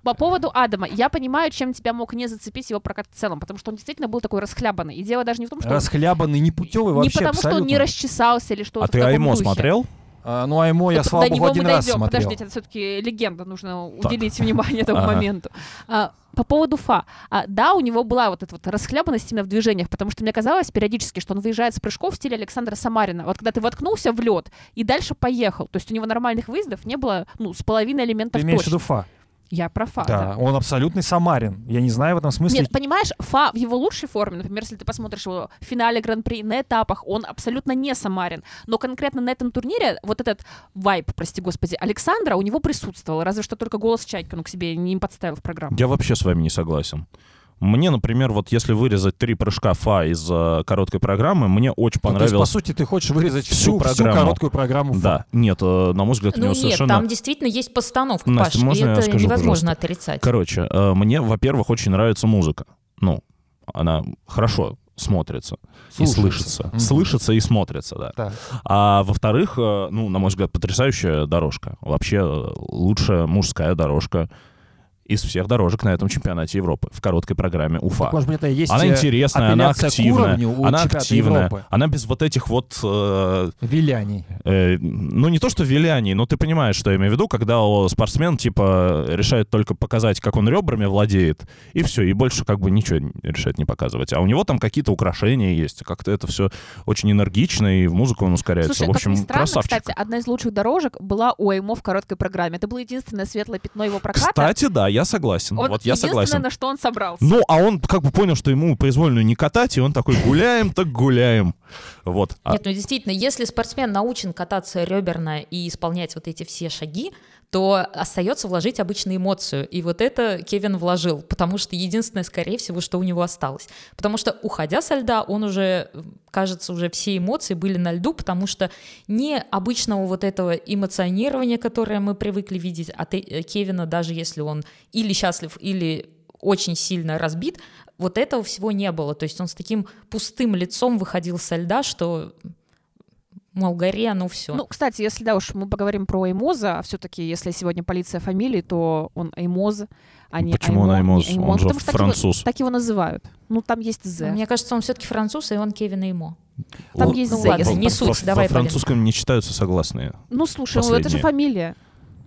По поводу Адама, я понимаю, чем тебя мог не зацепить его прокат в целом, потому что он действительно был такой расхлябанный. И дело даже не в том, что он- Расхлябанный, непутевый не вообще потому, что он не абсолютно. расчесался или что-то А ты Аймо духе. смотрел? А, ну, Аймо я, слава богу, один раз дойдем. смотрел. Подождите, это все-таки легенда, нужно Так. уделить внимание этому Ага. моменту. А, по поводу Фа. А, да, у него была вот эта вот расхлябанность именно в движениях, потому что мне казалось периодически, что он выезжает с прыжков в стиле Александра Самарина. Вот когда ты воткнулся в лед и дальше поехал. То есть у него нормальных выездов не было, ну, с половиной элементов Ты имеешь в виду Фа? Я про Фа, Да, да. он абсолютный Самарин. Я не знаю в этом смысле. Нет, понимаешь, Фа в его лучшей форме, например, если ты посмотришь его в финале Гран-при на этапах, он абсолютно не Самарин. Но конкретно на этом турнире вот этот вайп, прости господи, Александра у него присутствовал, разве что только голос Чайки он к себе не подставил в программу. Я вообще с вами не согласен. Мне, например, вот если вырезать три прыжка ФА из э, короткой программы, мне очень Ну, то есть, по понравилось. сути, ты хочешь вырезать всю всю, всю программу. короткую программу Фа. Да, нет, э, на мой взгляд, у Ну него нет, совершенно... там действительно есть постановка, Настя, Паш, и можно я это скажу, невозможно пожалуйста? отрицать. Короче, э, мне, во-первых, очень нравится музыка. Ну, она хорошо смотрится и Слушается. слышится. Мгм. Слышится и смотрится, да. Да. А во-вторых, э, ну, на мой взгляд, потрясающая дорожка. Вообще э, лучшая мужская дорожка из всех дорожек на этом чемпионате Европы в короткой программе УФА. Так, может быть, это и есть Она э, интересная, она активная. Она активная. Европы. Она без вот этих вот э, Виляний. Э, ну, не то, что виляний, но ты понимаешь, что я имею в виду, когда о, спортсмен, типа, решает только показать, как он ребрами владеет, и все, и больше как бы ничего решает не показывать. А у него там какие-то украшения есть, как-то это все очень энергично, и в музыку он ускоряется. Слушай, в общем, как ни странно, красавчик. кстати, одна из лучших дорожек была у Аймо в короткой программе. Это было единственное светлое пятно его проката. Кстати, да, я согласен. вот Вот, я согласен. на что он собрался. Ну, а он как бы понял, что ему произвольную не катать, и он такой, гуляем, так гуляем. Вот. А- Нет, ну действительно, если спортсмен научен кататься реберно и исполнять вот эти все шаги, то остается вложить обычную эмоцию. И вот это Кевин вложил, потому что единственное, скорее всего, что у него осталось. Потому что, уходя со льда, он уже, кажется, уже все эмоции были на льду, потому что не обычного вот этого эмоционирования, которое мы привыкли видеть от э, Кевина, даже если он или счастлив, или очень сильно разбит, вот этого всего не было. То есть он с таким пустым лицом выходил со льда, что, мол, горе, ну все. Ну, кстати, если да уж мы поговорим про Эймоза, а все-таки, если сегодня полиция фамилии, то он Эймоз, а не Почему он Аймо, Эймоз? не Эймо. Он же Потому что так его- француз. Так его называют. Ну, там есть «З». Мне кажется, он все-таки француз, и он Кевин ему. Там О, есть ну «З», ладно, если- не суть, во- давай, Во французском не читаются согласные. Ну, слушай, ну, это же фамилия.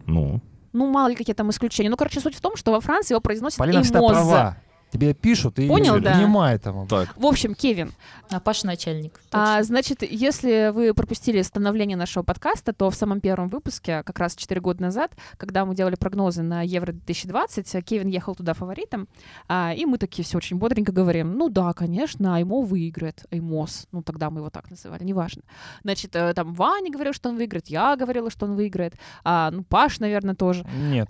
Ну, Ну, мало ли какие там исключения. Ну, короче, суть в том, что во Франции его произносят Полина Эймоза. права. Тебе пишут, и Понял, да. внимай там. так. В общем, Кевин, А Паша начальник. А, значит, если вы пропустили становление нашего подкаста, то в самом первом выпуске, как раз 4 года назад, когда мы делали прогнозы на Евро-2020, Кевин ехал туда фаворитом, а, и мы такие все очень бодренько говорим, ну да, конечно, Аймо выиграет, Аймос, ну тогда мы его так называли, неважно. Значит, э, там Ваня говорил, что он выиграет, я говорила, что он выиграет, а, ну Паш, наверное, тоже. Нет.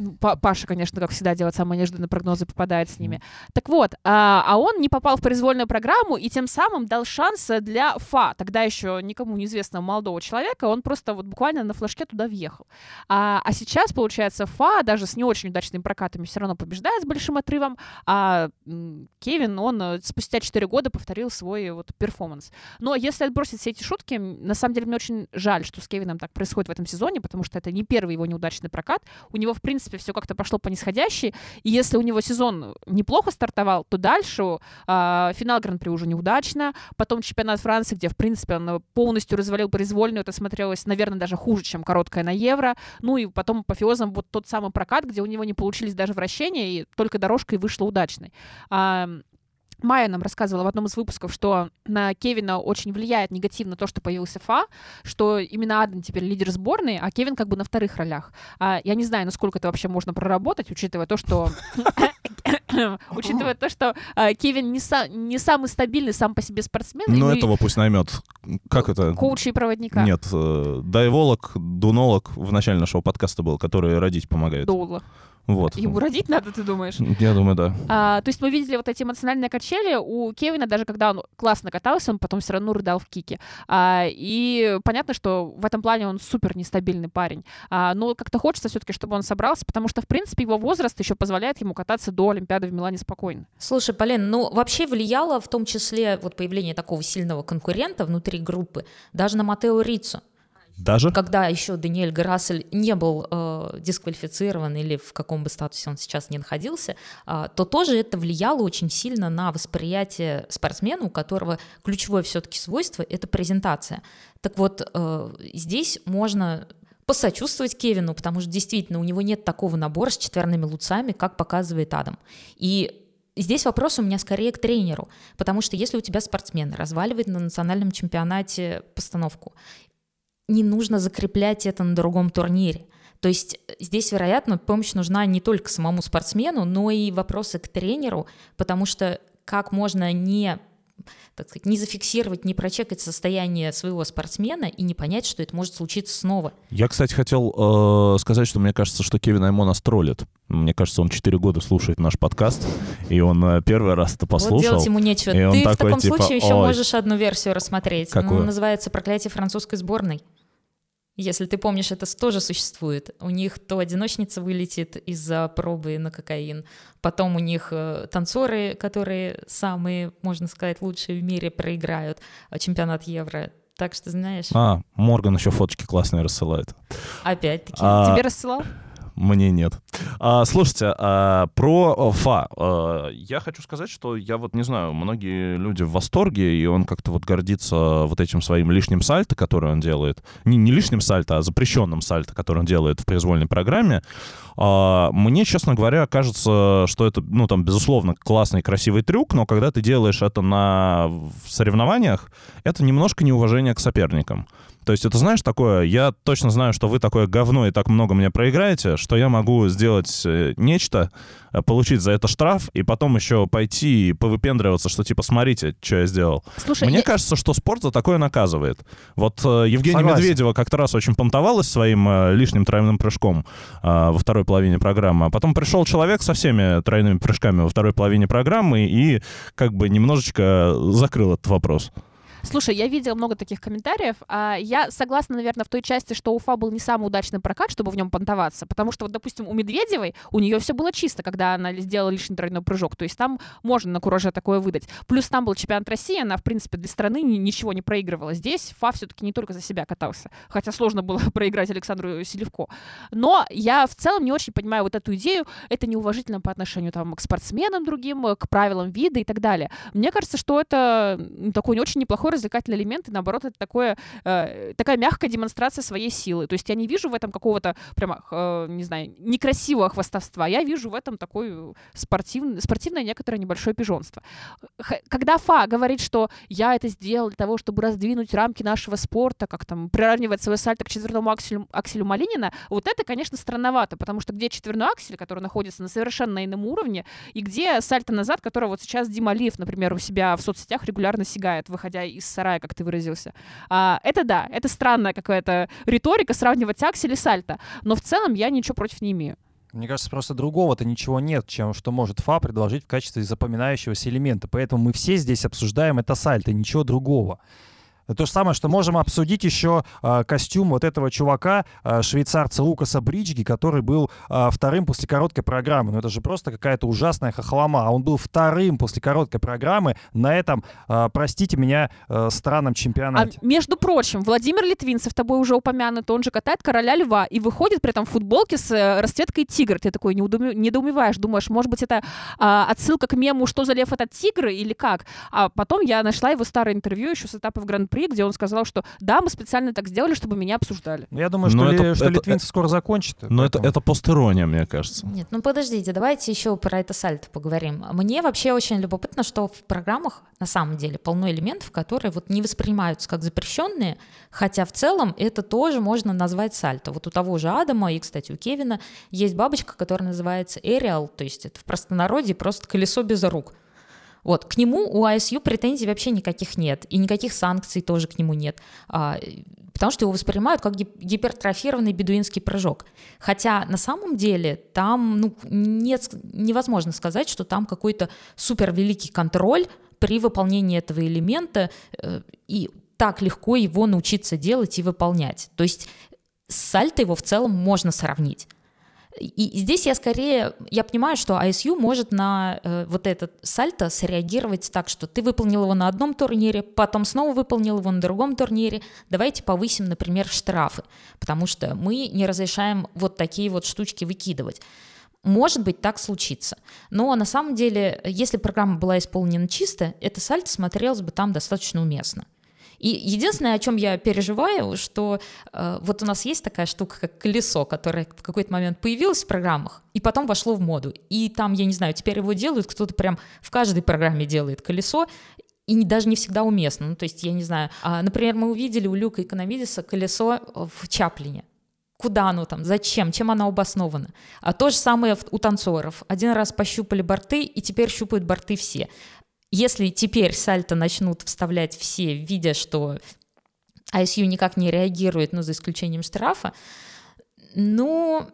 Ну, Па- Паша, конечно, как всегда, делает самые неожиданные прогнозы, попадает с ними. Так вот, а, а он не попал в произвольную программу и тем самым дал шанс для ФА, тогда еще никому неизвестного молодого человека, он просто вот буквально на флажке туда въехал. А, а сейчас, получается, ФА даже с не очень удачными прокатами все равно побеждает с большим отрывом, а Кевин, он э, спустя 4 года повторил свой вот перформанс. Но если отбросить все эти шутки, на самом деле мне очень жаль, что с Кевином так происходит в этом сезоне, потому что это не первый его неудачный прокат. У него, в принципе, все как-то пошло по нисходящей. И если у него сезон неплохо стартовал, то дальше а, финал Гран-при уже неудачно. Потом чемпионат Франции, где, в принципе, он э, полностью развалил произвольную. Это смотрелось, наверное, даже хуже, чем короткая на Евро. Ну и потом апофеозом вот тот самый прокат, где у него не получились даже вращения, и только дорожка и вышла удачной. Майя нам рассказывала в одном из выпусков, что на Кевина очень влияет негативно то, что появился Фа, что именно Аден теперь лидер сборной, а Кевин как бы на вторых ролях. А, я не знаю, насколько это вообще можно проработать, учитывая то, что... Учитывая то, что а, Кевин не, са- не самый стабильный сам по себе спортсмен. Ну, и этого пусть наймет. Как это? Коуча и проводника. Нет, э, дайволог, дунолог в начале нашего подкаста был, который родить помогает. Доула. Вот. Ему родить надо, ты думаешь? Я думаю, да. А, то есть мы видели вот эти эмоциональные качели у Кевина, даже когда он классно катался, он потом все равно рыдал в кике. А, и понятно, что в этом плане он супер нестабильный парень. А, но как-то хочется все-таки, чтобы он собрался, потому что, в принципе, его возраст еще позволяет ему кататься до Олимпиады в Милане спокойно. Слушай, Полин, ну вообще влияло в том числе вот появление такого сильного конкурента внутри группы даже на Матео Рицу. Даже? когда еще Даниэль Гарасель не был э, дисквалифицирован или в каком бы статусе он сейчас не находился, а, то тоже это влияло очень сильно на восприятие спортсмена, у которого ключевое все-таки свойство — это презентация. Так вот, э, здесь можно посочувствовать Кевину, потому что действительно у него нет такого набора с четверными луцами, как показывает Адам. И Здесь вопрос у меня скорее к тренеру, потому что если у тебя спортсмен разваливает на национальном чемпионате постановку, не нужно закреплять это на другом турнире. То есть э, здесь, вероятно, помощь нужна не только самому спортсмену, но и вопросы к тренеру, потому что как можно не так сказать, не зафиксировать, не прочекать состояние своего спортсмена и не понять, что это может случиться снова. Я, кстати, хотел э, сказать, что мне кажется, что Кевин Аймон нас троллит. Мне кажется, он 4 года слушает наш подкаст, и он э, первый раз это послушал. Вот делать ему нечего. Ты в такой, таком типа, случае еще можешь одну версию рассмотреть. Какую? Ну, называется «Проклятие французской сборной». Если ты помнишь, это тоже существует. У них то одиночница вылетит из-за пробы на кокаин, потом у них э, танцоры, которые самые, можно сказать, лучшие в мире, проиграют э, чемпионат Евро. Так что, знаешь, А, Морган еще фоточки классные рассылает. опять-таки. А, Тебе рассылал? Мне нет. А, слушайте, а, про э, Фа. А, я хочу сказать, что я вот не знаю, многие люди в восторге, и он как-то вот гордится вот этим своим лишним сальто, который он делает. Не, не лишним сальто, а запрещенным сальто, который он делает в произвольной программе. А, мне, честно говоря, кажется, что это, ну, там, безусловно, классный, красивый трюк, но когда ты делаешь это на соревнованиях, это немножко неуважение к соперникам. То есть это, знаешь, такое, я точно знаю, что вы такое говно и так много мне проиграете, что я могу сделать э, нечто, э, получить за это штраф, и потом еще пойти и повыпендриваться, что типа, смотрите, что я сделал. Слушай, Мне я- кажется, что спорт за такое наказывает. Вот э, Евгения Согласен. Медведева как-то раз очень понтовалась своим э, лишним тройным прыжком э, во второй половине программы, а потом пришел человек со всеми тройными прыжками во второй половине программы и как бы немножечко закрыл этот вопрос. Слушай, я видела много таких комментариев. а Я согласна, наверное, в той части, что Уфа был не самый удачный прокат, чтобы в нем понтоваться. Потому что, вот, допустим, у Медведевой, у нее все было чисто, когда она сделала лишний тройной прыжок. То есть там можно на кураже такое выдать. Плюс там был чемпионат России, она, в принципе, для страны ни- ничего не проигрывала. Здесь Фа все-таки не только за себя катался. Хотя сложно было проиграть Александру Селевко. Но я в целом не очень понимаю вот эту идею. Это неуважительно по отношению там, к спортсменам другим, к правилам вида и так далее. Мне кажется, что это такой не очень неплохой развлекательный элемент, и наоборот, это такое, э, такая мягкая демонстрация своей силы. То есть я не вижу в этом какого-то прямо, э, не знаю, некрасивого хвастовства. Я вижу в этом такой спортивный, спортивное некоторое небольшое пижонство. Х- Когда Фа говорит, что я это сделал для того, чтобы раздвинуть рамки нашего спорта, как там приравнивать свое сальто к четверному акселю, акселю Малинина, вот это, конечно, странновато, потому что где четверной аксель, который находится на совершенно ином уровне, и где сальто назад, которого вот сейчас Дима Алиев, например, у себя в соцсетях регулярно сигает, выходя сарая, как ты выразился. А, это да, это странная какая-то риторика, сравнивать аксель и сальто, но в целом я ничего против не имею. Мне кажется, просто другого-то ничего нет, чем что может ФА предложить в качестве запоминающегося элемента. Поэтому мы все здесь обсуждаем это сальто, ничего другого. То же самое, что можем обсудить еще а, костюм вот этого чувака, а, швейцарца Лукаса Бриджги, который был а, вторым после короткой программы. Ну это же просто какая-то ужасная хохлома. А он был вторым после короткой программы на этом, а, простите меня, а, странном А чемпионате. между прочим, Владимир Литвинцев, тобой уже упомянут, он же катает короля льва и выходит при этом в футболке с э, расцветкой тигр. Ты такой неудуме- недоумеваешь, думаешь, может быть, это а, отсылка к мему «Что за лев, этот тигр?» или как? А потом я нашла его старое интервью еще с этапа в Гран-при, где он сказал, что да, мы специально так сделали, чтобы меня обсуждали. Ну, Я думаю, Но что, это- Ли- что это- Литвинцев скоро закончит. Но это, поэтому- это постерония, мне кажется. Нет, ну подождите, давайте еще про это сальто поговорим. Мне вообще очень любопытно, что в программах на самом деле полно элементов, которые вот не воспринимаются как запрещенные, хотя в целом это тоже можно назвать сальто. Вот у того же Адама и, кстати, у Кевина есть бабочка, которая называется Aerial, то есть это в простонародье просто колесо без рук. Вот, к нему у ISU претензий вообще никаких нет, и никаких санкций тоже к нему нет, а, потому что его воспринимают как гип- гипертрофированный бедуинский прыжок. Хотя на самом деле там ну, нет, невозможно сказать, что там какой-то супер великий контроль при выполнении этого элемента, э, и так легко его научиться делать и выполнять. То есть с сальто его в целом можно сравнить. И здесь я скорее, я понимаю, что ISU может на э, вот этот сальто среагировать так, что ты выполнил его на одном турнире, потом снова выполнил его на другом турнире, давайте повысим, например, штрафы, потому что мы не разрешаем вот такие вот штучки выкидывать. Может быть, так случится. Но на самом деле, если программа была исполнена чисто, это сальто смотрелось бы там достаточно уместно. И единственное, о чем я переживаю, что э, вот у нас есть такая штука, как колесо, которое в какой-то момент появилось в программах, и потом вошло в моду. И там, я не знаю, теперь его делают, кто-то прям в каждой программе делает колесо, и не, даже не всегда уместно. Ну, то есть, я не знаю, а, например, мы увидели у Люка Экономидиса колесо в Чаплине. Куда оно там, зачем, чем оно обосновано. А то же самое у танцоров. Один раз пощупали борты, и теперь щупают борты все. Если теперь сальто начнут вставлять все, видя, что ISU никак не реагирует, ну, за исключением штрафа, ну,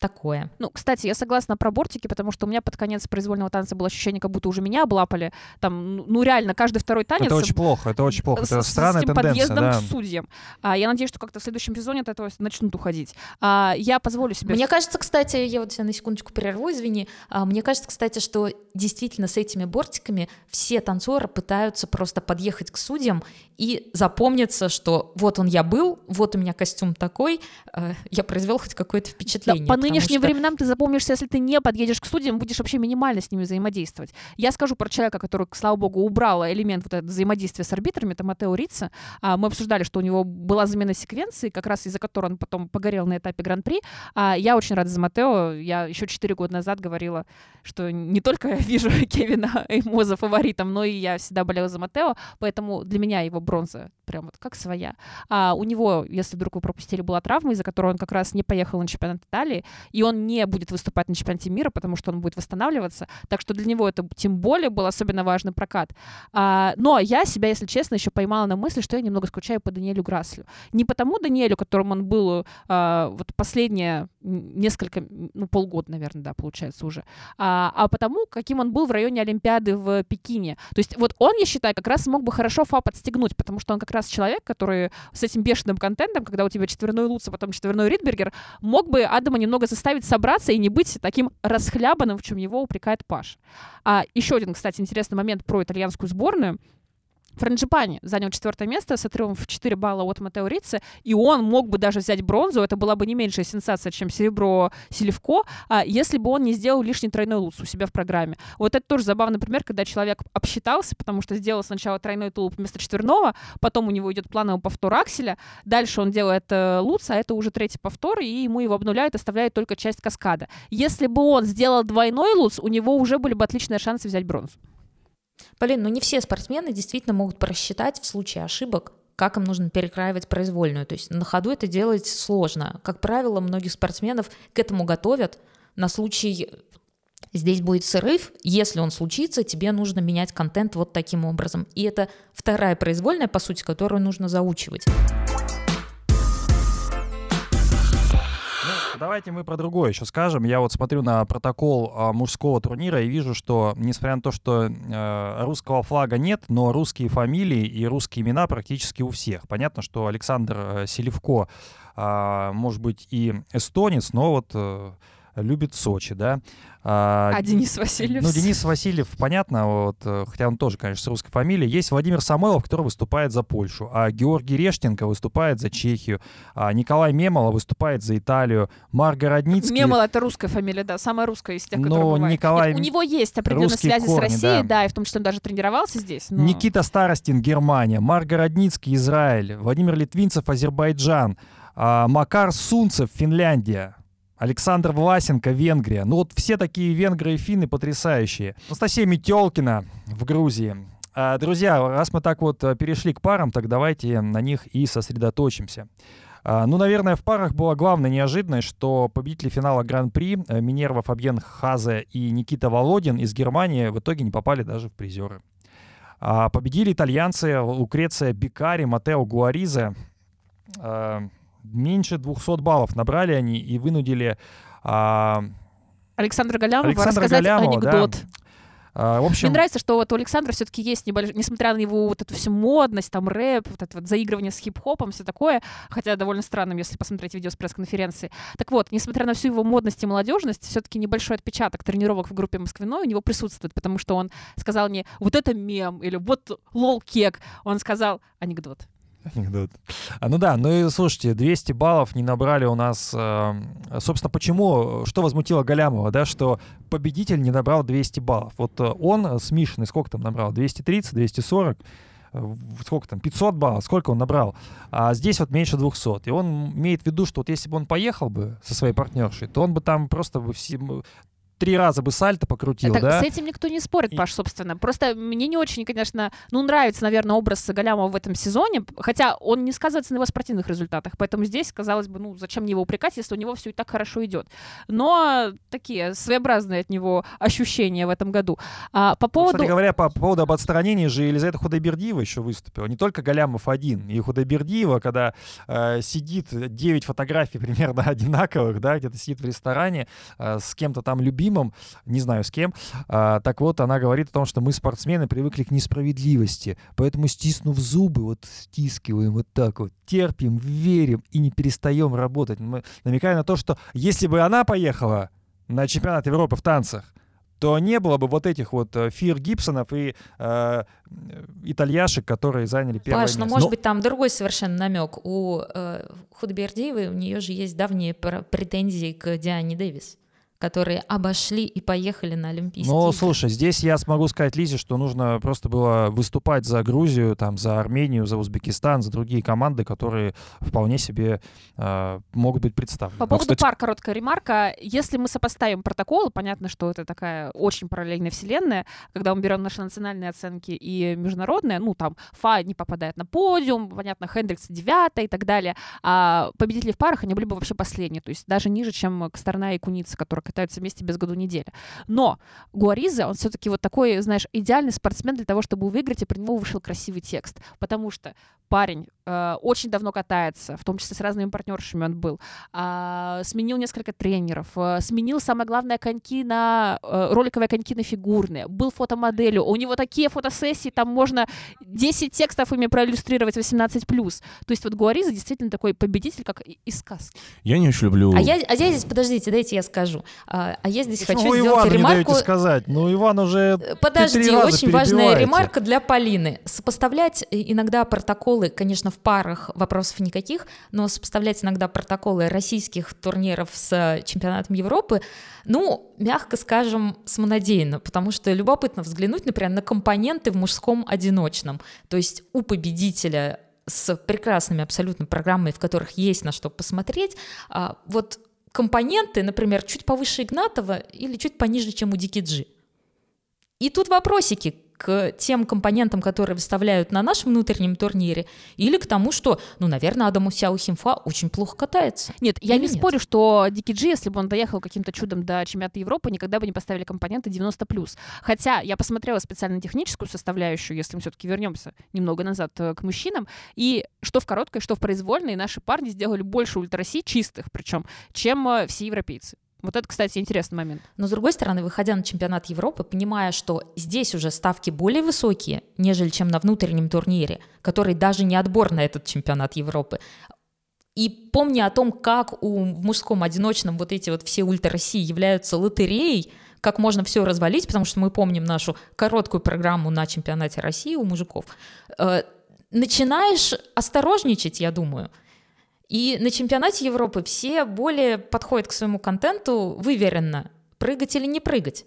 такое. Ну, кстати, я согласна про бортики, потому что у меня под конец произвольного танца было ощущение, как будто уже меня облапали. Там, ну, ну реально, каждый второй танец... Это очень плохо, это очень плохо. С, это с, странная с этим тенденция, подъездом да. к судьям. А, я надеюсь, что как-то в следующем сезоне от этого начнут уходить. А, я позволю себе... Мне кажется, кстати, я вот тебя на секундочку прерву, извини. А, мне кажется, кстати, что действительно с этими бортиками все танцоры пытаются просто подъехать к судьям и запомниться, что вот он я был, вот у меня костюм такой, э, я произвел хоть какое-то впечатление. Да, нынешним что- временам ты запомнишься, если ты не подъедешь к судьям, будешь вообще минимально с ними взаимодействовать. Я скажу про человека, который, слава богу, убрал элемент вот этого взаимодействия с арбитрами, это Матео Рица. А, Мы обсуждали, что у него была замена секвенции, как раз из-за которой он потом погорел на этапе Гран-при. А, Я очень рада за Матео. Я еще 4 года назад говорила, что не только я вижу Кевина Эймоза фаворитом, но и я всегда болела за Матео, поэтому для меня его бронза прям вот как своя. А у него, если вдруг вы пропустили, была травма, из-за которой он как раз не поехал на чемпионат Италии, и он не будет выступать на чемпионате мира, потому что он будет восстанавливаться. Так что для него это тем более был особенно важный прокат. А, но я себя, если честно, еще поймала на мысли, что я немного скучаю по Даниэлю Граслю. Не потому Даниэлю, которым он был а, вот последние несколько, ну, полгода, наверное, да, получается уже, а, а потому, каким он был в районе Олимпиады в Пекине. То есть вот он, я считаю, как раз мог бы хорошо ФА подстегнуть, потому что он как раз человек, который с этим бешеным контентом, когда у тебя четверной Луц, а потом четверной Ридбергер, мог бы Адама немного заставить собраться и не быть таким расхлябанным, в чем его упрекает Паш. А еще один, кстати, интересный момент про итальянскую сборную. Франджипани занял четвертое место с отрывом в 4 балла от Матео Рице, и он мог бы даже взять бронзу, это была бы не меньшая сенсация, чем серебро Селевко, а если бы он не сделал лишний тройной луц у себя в программе. Вот это тоже забавный пример, когда человек обсчитался, потому что сделал сначала тройной тулуп вместо четверного, потом у него идет плановый повтор акселя, дальше он делает э, луц, а это уже третий повтор, и ему его обнуляют, оставляют только часть каскада. Если бы он сделал двойной луц, у него уже были бы отличные шансы взять бронзу. Полин, ну не все спортсмены действительно могут просчитать в случае ошибок, как им нужно перекраивать произвольную. То есть на ходу это делать сложно. Как правило, многих спортсменов к этому готовят на случай здесь будет срыв, если он случится, тебе нужно менять контент вот таким образом. И это вторая произвольная, по сути, которую нужно заучивать. Давайте мы про другое еще скажем. Я вот смотрю на протокол а, мужского турнира и вижу, что, несмотря на то, что э, русского флага нет, но русские фамилии и русские имена практически у всех. Понятно, что Александр э, Селевко, а, может быть, и эстонец, но вот э, любит Сочи, да. А, А Денис Васильев? Ну, Денис Васильев, понятно, вот, э, хотя он тоже, конечно, с русской фамилией. Есть Владимир Самойлов, который выступает за Польшу, а Георгий Рештенко выступает за Чехию, а Николай Мемола выступает за Италию, Марк Городницкий... Мемол — это русская фамилия, да, самая русская из тех, Но которые бывают. Николай- Нет, У него есть определенные связи с корни, Россией, да. да. и в том числе он даже тренировался здесь. но- Никита Старостин, Германия, Марк Городницкий, Израиль, Владимир Литвинцев, Азербайджан, а, Макар Сунцев, Финляндия, Александр Власенко, Венгрия. Ну вот все такие венгры и финны потрясающие. Анастасия Метелкина в Грузии. А, Друзья, раз мы так вот э, перешли к парам, так давайте на них и сосредоточимся. А, Ну, наверное, в парах была главная неожиданность, что победители финала Гран-при э, Минерва Фабьен Хазе и Никита Володин из Германии в итоге не попали даже в призеры. А, Победили итальянцы Лукреция Бикари, Матео Гуариза. Меньше 200 баллов набрали они и вынудили а, Александра Галямова Александра рассказать Галямова, да. анекдот. А, в общем, Мне нравится, что вот у Александра все-таки есть небольшой, несмотря на его вот эту всю модность, там рэп, вот это вот заигрывание с хип-хопом, все такое, хотя довольно странным, если посмотреть видео с пресс-конференции. Так вот, несмотря на всю его модность и молодежность, все-таки небольшой отпечаток тренировок в группе Москвиной у него присутствует, потому что он сказал не вот это мем или вот лол кек, он сказал анекдот. Анекдот. А, ну да, ну и слушайте, 200 баллов не набрали у нас. э, собственно, почему, что возмутило Галямова, да, что победитель не набрал 200 баллов. Вот э, он с Мишиной сколько там набрал? 230, 240? э, Сколько там? 500 баллов? Сколько он набрал? А здесь вот меньше 200. И он имеет в виду, что вот если бы он поехал бы со своей партнершей, то он бы там просто бы все, три раза бы сальто покрутил, Так да? С этим никто не спорит, Паш, собственно. Просто мне не очень, конечно, ну, нравится, наверное, образ Галямова в этом сезоне, хотя он не сказывается на его спортивных результатах, поэтому здесь, казалось бы, ну, зачем мне его упрекать, если у него все и так хорошо идет. Но такие своеобразные от него ощущения в этом году. А, по Ну, поводу... Кстати говоря, по, по поводу об отстранении же Елизавета Худайбердиева еще выступила. Не только Галямов один. И Худайбердиева, когда э, сидит 9 фотографий примерно одинаковых, да, где-то сидит в ресторане э, с кем-то там любимым, не знаю с кем. А, так вот, она говорит о том, что мы, спортсмены, привыкли к несправедливости. Поэтому, стиснув зубы, вот стискиваем вот так вот, терпим, верим и не перестаем работать. Мы намекаем на то, что если бы она поехала на чемпионат Европы в танцах, то не было бы вот этих вот э, Фир Гибсонов и э, итальяшек, которые заняли первое Паш, ну место. может Ну- быть там другой совершенно намек. У э, Худбердиевой у нее же есть давние пр- претензии к Диане Дэвис, которые обошли и поехали на Олимпийские Ну, игры. слушай, здесь я смогу сказать Лизе, что нужно просто было выступать за Грузию, там, за Армению, за Узбекистан, за другие команды, которые вполне себе э, могут быть представлены. По поводу кстати- пар короткая ремарка. Если мы сопоставим протоколы, понятно, что это такая очень параллельная вселенная, когда мы берем наши национальные оценки и международные, ну, там, Фа не попадает на подиум, понятно, Хендрикс девятая и так далее, а победители в парах, они были бы вообще последние, то есть даже ниже, чем Косторна и Куница, которые катаются вместе без году недели. Но Гуариза, он все-таки вот такой, знаешь, идеальный спортсмен для того, чтобы выиграть, и про него вышел красивый текст, потому что парень э, очень давно катается, в том числе с разными партнершами он был, а, сменил несколько тренеров, э, сменил, самое главное, коньки на э, роликовые коньки на фигурные, был фотомоделью, у него такие фотосессии, там можно 10 текстов ими проиллюстрировать 18+. То есть вот Гуариза действительно такой победитель, как и- из сказки. Я не очень люблю... А я, а я здесь, подождите, дайте я скажу. А, а я здесь Почему хочу вы сделать Ивану не ремарку. даете сказать? Ну, Иван уже... Э, Подожди, очень важная ремарка для Полины. Сопоставлять э, иногда протоколы, конечно, в парах вопросов никаких, но сопоставлять иногда протоколы российских турниров с э, чемпионатом Европы, ну, мягко скажем, самонадеянно, потому что любопытно взглянуть, например, на компоненты в мужском одиночном. То есть у победителя с прекрасными абсолютно программами, в которых есть на что посмотреть, а, вот компоненты, например, чуть повыше Игнатова или чуть пониже, чем у Дикиджи. И тут вопросики к тем компонентам, которые выставляют на нашем внутреннем турнире, или к тому, что, ну, наверное, Адаму Сяо Химфа очень плохо катается. Нет, я Или не нет? спорю, что Дики Джи, если бы он доехал каким-то чудом до чемпионата Европы, никогда бы не поставили компоненты 90+. Хотя я посмотрела специально техническую составляющую, если мы все-таки вернемся немного назад э, к мужчинам, и что в короткой, что в произвольной, наши парни сделали больше ультраси чистых, причем, чем э, все европейцы. Вот это, кстати, интересный момент. Но, с другой стороны, выходя на чемпионат Европы, понимая, что здесь уже ставки более высокие, нежели чем на внутреннем турнире, который даже не отбор на этот чемпионат Европы, и помня о том, как у, в мужском одиночном вот эти вот все ультра России являются лотереей, как можно все развалить, потому что мы помним нашу короткую программу на чемпионате России у мужиков, э, начинаешь осторожничать, я думаю. И на чемпионате Европы все более подходят к своему контенту выверенно. Прыгать или не прыгать.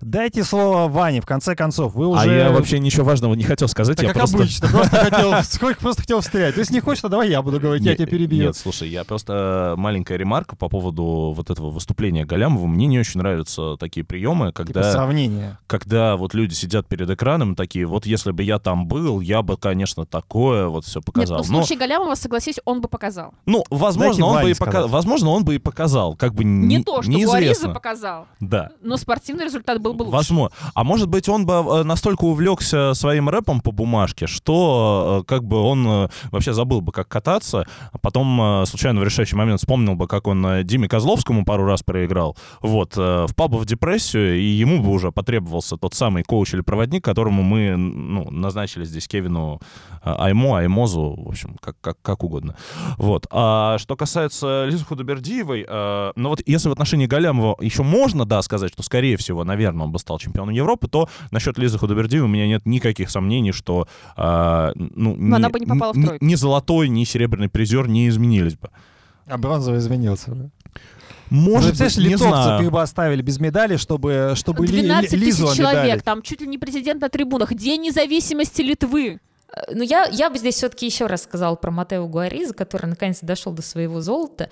Дайте слово Ване, в конце концов. Вы уже... А я вообще ничего важного не хотел сказать. Так я как просто... обычно, просто хотел, сколько просто хотел встрять. Есть не хочешь, то давай я буду говорить, я тебя перебью. Нет, слушай, я просто э, маленькая ремарка по поводу вот этого выступления Галямова. Мне не очень нравятся такие приемы, Типа когда, сравнение. когда вот люди сидят перед экраном и такие, вот если бы я там был, я бы, конечно, такое вот все Нет, показал. ну в Но, случае Галямова, согласись, он бы показал. ну, возможно, Дайте он бы и пока- сказать. возможно, он бы и показал, как бы Не не, то, что. Гуариза показал, Да. но спортивный результат был был бы лучше. Возможно. А может быть, он бы э, настолько увлекся своим рэпом по бумажке, что э, как бы он э, вообще забыл бы, как кататься, а потом случайно в решающий момент вспомнил бы, как он Диме Козловскому пару раз проиграл, вот, впал бы в депрессию, и ему бы уже потребовался тот самый коуч или проводник, которому мы ну, назначили здесь Кевину Аймо, Аймозу, в общем, как, как, как угодно. Вот. А что касается Лизы Худобердиевой, ну вот если в отношении Галямова еще можно, да, сказать, что, скорее всего, наверное, он бы стал чемпионом Европы, то насчет Лизы Худобердиевой у меня нет никаких сомнений, что э, ну, Но она бы не попала в ни- тройку. ни золотой, ни серебряный призер не изменились бы. А бронзовый изменился. да? Может Ну, быть, не знаю. их бы оставили без медали, чтобы, чтобы Ли- 12 Ли- Лизу тысяч медали. человек, там чуть ли не президент на трибунах. День независимости Литвы. Э, Ну, я, я бы здесь все-таки еще раз сказала про Матео Гуариза, который наконец дошел до своего золота.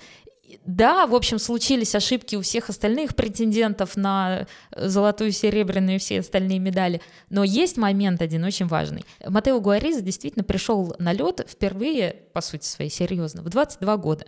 Да, в общем, случились ошибки у всех остальных претендентов на э, золотую, серебряную и все остальные медали. Но есть момент один очень важный. Матео Гуариза действительно пришел на лед впервые, по сути своей, серьезно, в 22 года.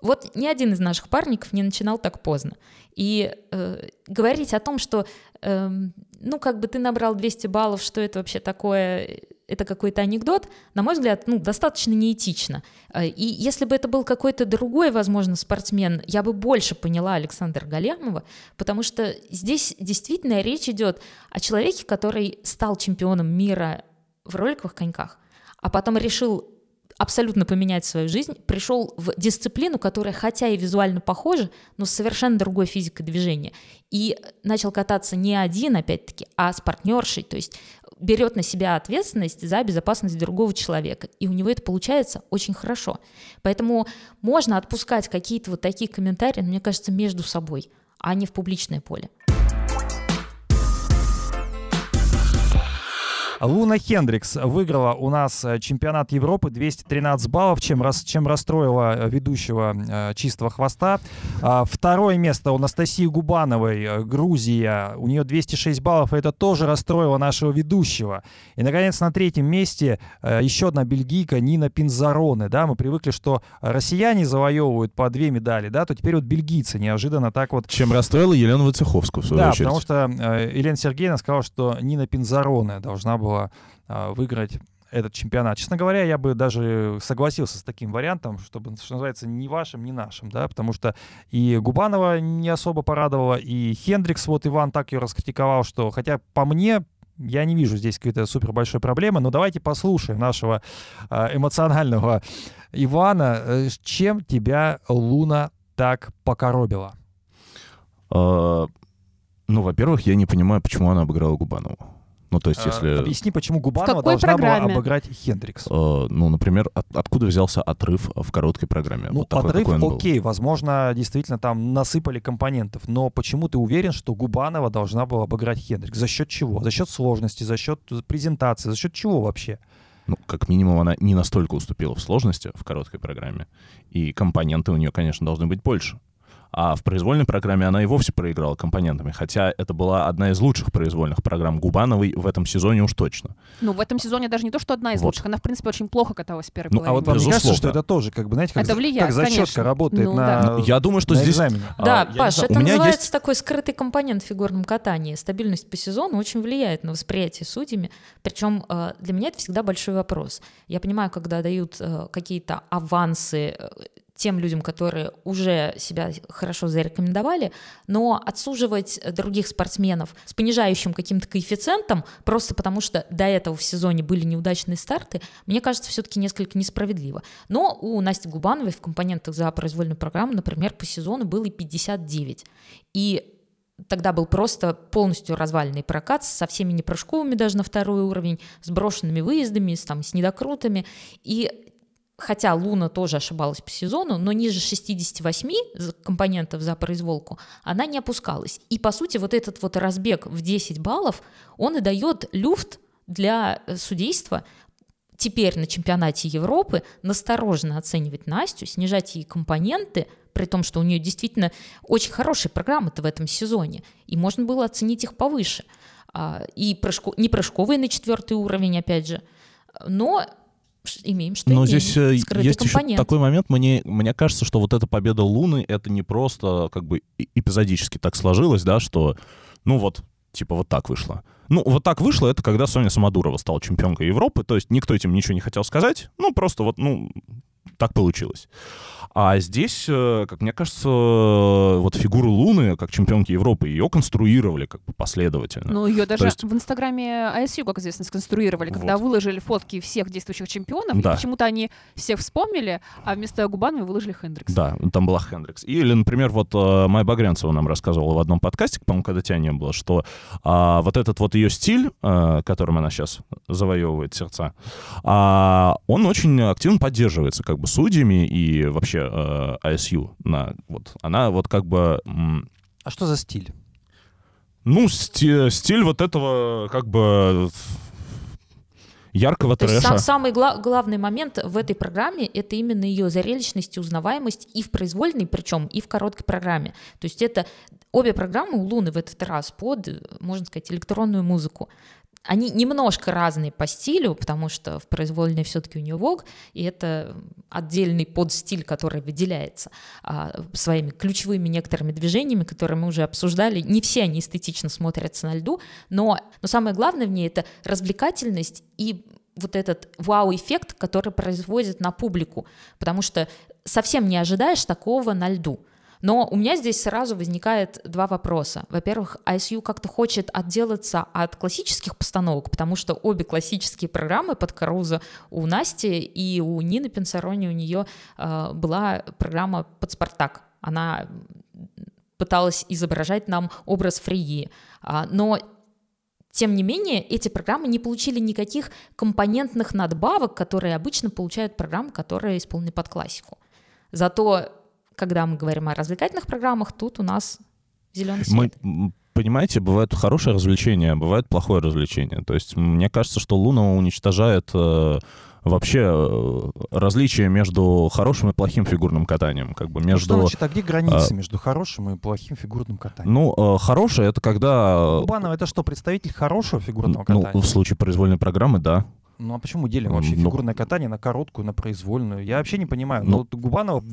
Вот ни один из наших парников не начинал так поздно. И э, говорить о том, что, эм, ну, как бы ты набрал 200 баллов, что это вообще такое, это какой-то анекдот, на мой взгляд, ну, достаточно неэтично. Э, И если бы это был какой-то другой, возможно, спортсмен, я бы больше поняла Александра Галямова, потому что здесь действительно речь идет о человеке, который стал чемпионом мира в роликовых коньках, а потом решил абсолютно поменять свою жизнь, пришел в дисциплину, которая хотя и визуально похожа, но с совершенно другой физикой движения. И начал кататься не один, опять-таки, а с партнершей, то есть берет на себя ответственность за безопасность другого человека. И у него это получается очень хорошо. Поэтому можно отпускать какие-то вот такие комментарии, мне кажется, между собой, а не в публичное поле. Луна Хендрикс выиграла у нас э, чемпионат Европы 213 баллов, чем, рас, чем расстроила э, ведущего э, чистого хвоста. А, Второе место у Анастасии Губановой, э, Грузия. У нее 206 баллов, и это тоже расстроило нашего ведущего. И, наконец, на третьем месте э, еще одна бельгийка Нина Пинзароне. Да, мы привыкли, что россияне завоевывают по две медали, да, то теперь вот бельгийцы неожиданно так вот Чем расстроила Елену Войцеховскую, в свою да, очередь. потому что э, Елена Сергеевна сказала, что Нина Пинзароне должна была э, выиграть этот чемпионат. Честно говоря, я бы даже согласился с таким вариантом, чтобы, что называется, ни вашим, ни нашим, да, потому что и Губанова не особо порадовала, и Хендрикс, вот Иван так ее раскритиковал, что, хотя по мне, я не вижу здесь какой-то супер большой проблемы, но давайте послушаем нашего э, эмоционального Ивана. Э, Чем тебя Луна так покоробила? А, ну, во-первых, я не понимаю, почему она обыграла Губанову. Ну, то есть, Э, если... Объясни, почему Губанова должна была программе? обыграть Хендрикс. э, ну, например, от- откуда взялся отрыв в короткой программе? Ну, Вот такой, отрыв был. окей, возможно, действительно там насыпали компонентов, но почему ты уверен, что Губанова должна была обыграть Хендрикс? За счет чего? За счет сложности, за счет презентации, за счет чего вообще? Ну, как минимум, она не настолько уступила в сложности в короткой программе. И компоненты у нее, конечно, должны быть больше. А в произвольной программе она и вовсе проиграла компонентами, хотя это была одна из лучших произвольных программ Губановой в этом сезоне уж точно. Ну, в этом сезоне даже не то, что одна из Вот. лучших, она, в принципе, очень плохо каталась в первой Ну, А половине. вот вам не кажется, Безусловно. что это тоже, как бы, знаете, как, Это влияет, как зачетка конечно. работает Ну, на, да. Я думаю, что на здесь... экзамене? а, Да, не Паш, это называется есть... такой скрытый компонент в фигурном катании. Стабильность по сезону очень влияет на восприятие судьями. Причем э, для меня это всегда большой вопрос. Я понимаю, когда дают э, какие-то авансы э, тем людям, которые уже себя хорошо зарекомендовали, но отсуживать других спортсменов с понижающим каким-то коэффициентом, просто потому что до этого в сезоне были неудачные старты, мне кажется, все-таки несколько несправедливо. Но у Насти Губановой в компонентах за произвольную программу, например, по сезону было и 59. И тогда был просто полностью разваленный прокат со всеми непрыжковыми даже на второй уровень, с брошенными выездами, с, там, с недокрутами. И хотя Луна тоже ошибалась по сезону, но ниже 68 за- компонентов за произволку она не опускалась. И, по сути, вот этот вот разбег в 10 баллов, он и дает люфт для э, судейства теперь на чемпионате Европы настороженно оценивать Настю, снижать ей компоненты, при том, что у нее действительно очень хорошие программы-то в этом сезоне, и можно было оценить их повыше. А, И прыжко- не прыжковые на четвертый уровень, опять же, но имеем, что Но имеем. здесь э, Скрытый есть еще компонент. такой момент, мне, мне кажется, что вот эта победа Луны, это не просто как бы эпизодически так сложилось, да, что, ну вот, типа вот так вышло. Ну, вот так вышло, это когда Соня Самодурова стала чемпионкой Европы, то есть никто этим ничего не хотел сказать, ну, просто вот, ну, так получилось. А здесь, э, как мне кажется, вот фигуру Луны, как чемпионки Европы, ее конструировали как бы последовательно. Ну, ее даже есть- в инстаграме ISU, как известно, сконструировали, когда Вот. выложили фотки всех действующих чемпионов, Да. и почему-то они всех вспомнили, а вместо Губанова выложили Хендрикс. Да, там была Хендрикс. Или, например, вот э, Майя Багрянцева нам рассказывала в одном подкасте, по-моему, когда тебя не было, что а, вот этот вот ее стиль, э, которым она сейчас завоевывает сердца, а, он очень активно поддерживается как бы судьями и вообще э, ISU. На, вот, она вот как бы... м, А что за стиль? ну, сти- стиль вот этого как бы яркого То есть трэша. сам- самый гла- главный момент в этой программе — это именно ее зрелищность и узнаваемость и в произвольной, причем и в короткой программе. То есть это обе программы у Луны в этот раз под, можно сказать, электронную музыку. Они немножко разные по стилю, потому что в произвольной все-таки у нее Vogue, и это отдельный подстиль, который выделяется а, своими ключевыми некоторыми движениями, которые мы уже обсуждали. Не все они эстетично смотрятся на льду, но, но самое главное в ней это развлекательность и вот этот вау-эффект, который производит на публику, потому что совсем не ожидаешь такого на льду. Но у меня здесь сразу возникает два вопроса. Во-первых, ISU как-то хочет отделаться от классических постановок, потому что обе классические программы под Карузо у Насти и у Нины Пенсарони у нее э, была программа под Спартак. Она пыталась изображать нам образ Фрии. А, но тем не менее, эти программы не получили никаких компонентных надбавок, которые обычно получают программы, которые исполнены под классику. Зато, когда мы говорим о развлекательных программах, тут у нас зеленый Мы, свет. м, понимаете, бывает хорошее развлечение, а бывает плохое развлечение. То есть мне кажется, что Луна уничтожает э, вообще э, различие между хорошим и плохим фигурным катанием. Как бы Что между... значит, а где граница между хорошим и плохим фигурным катанием? Ну, э, хорошее — это когда... Губанова это что, представитель хорошего фигурного Ну, катания? в случае произвольной программы, да. Ну а почему делим вообще Ну, фигурное катание на короткую, на произвольную? Я вообще не понимаю. Ну, Ну, вот Губанова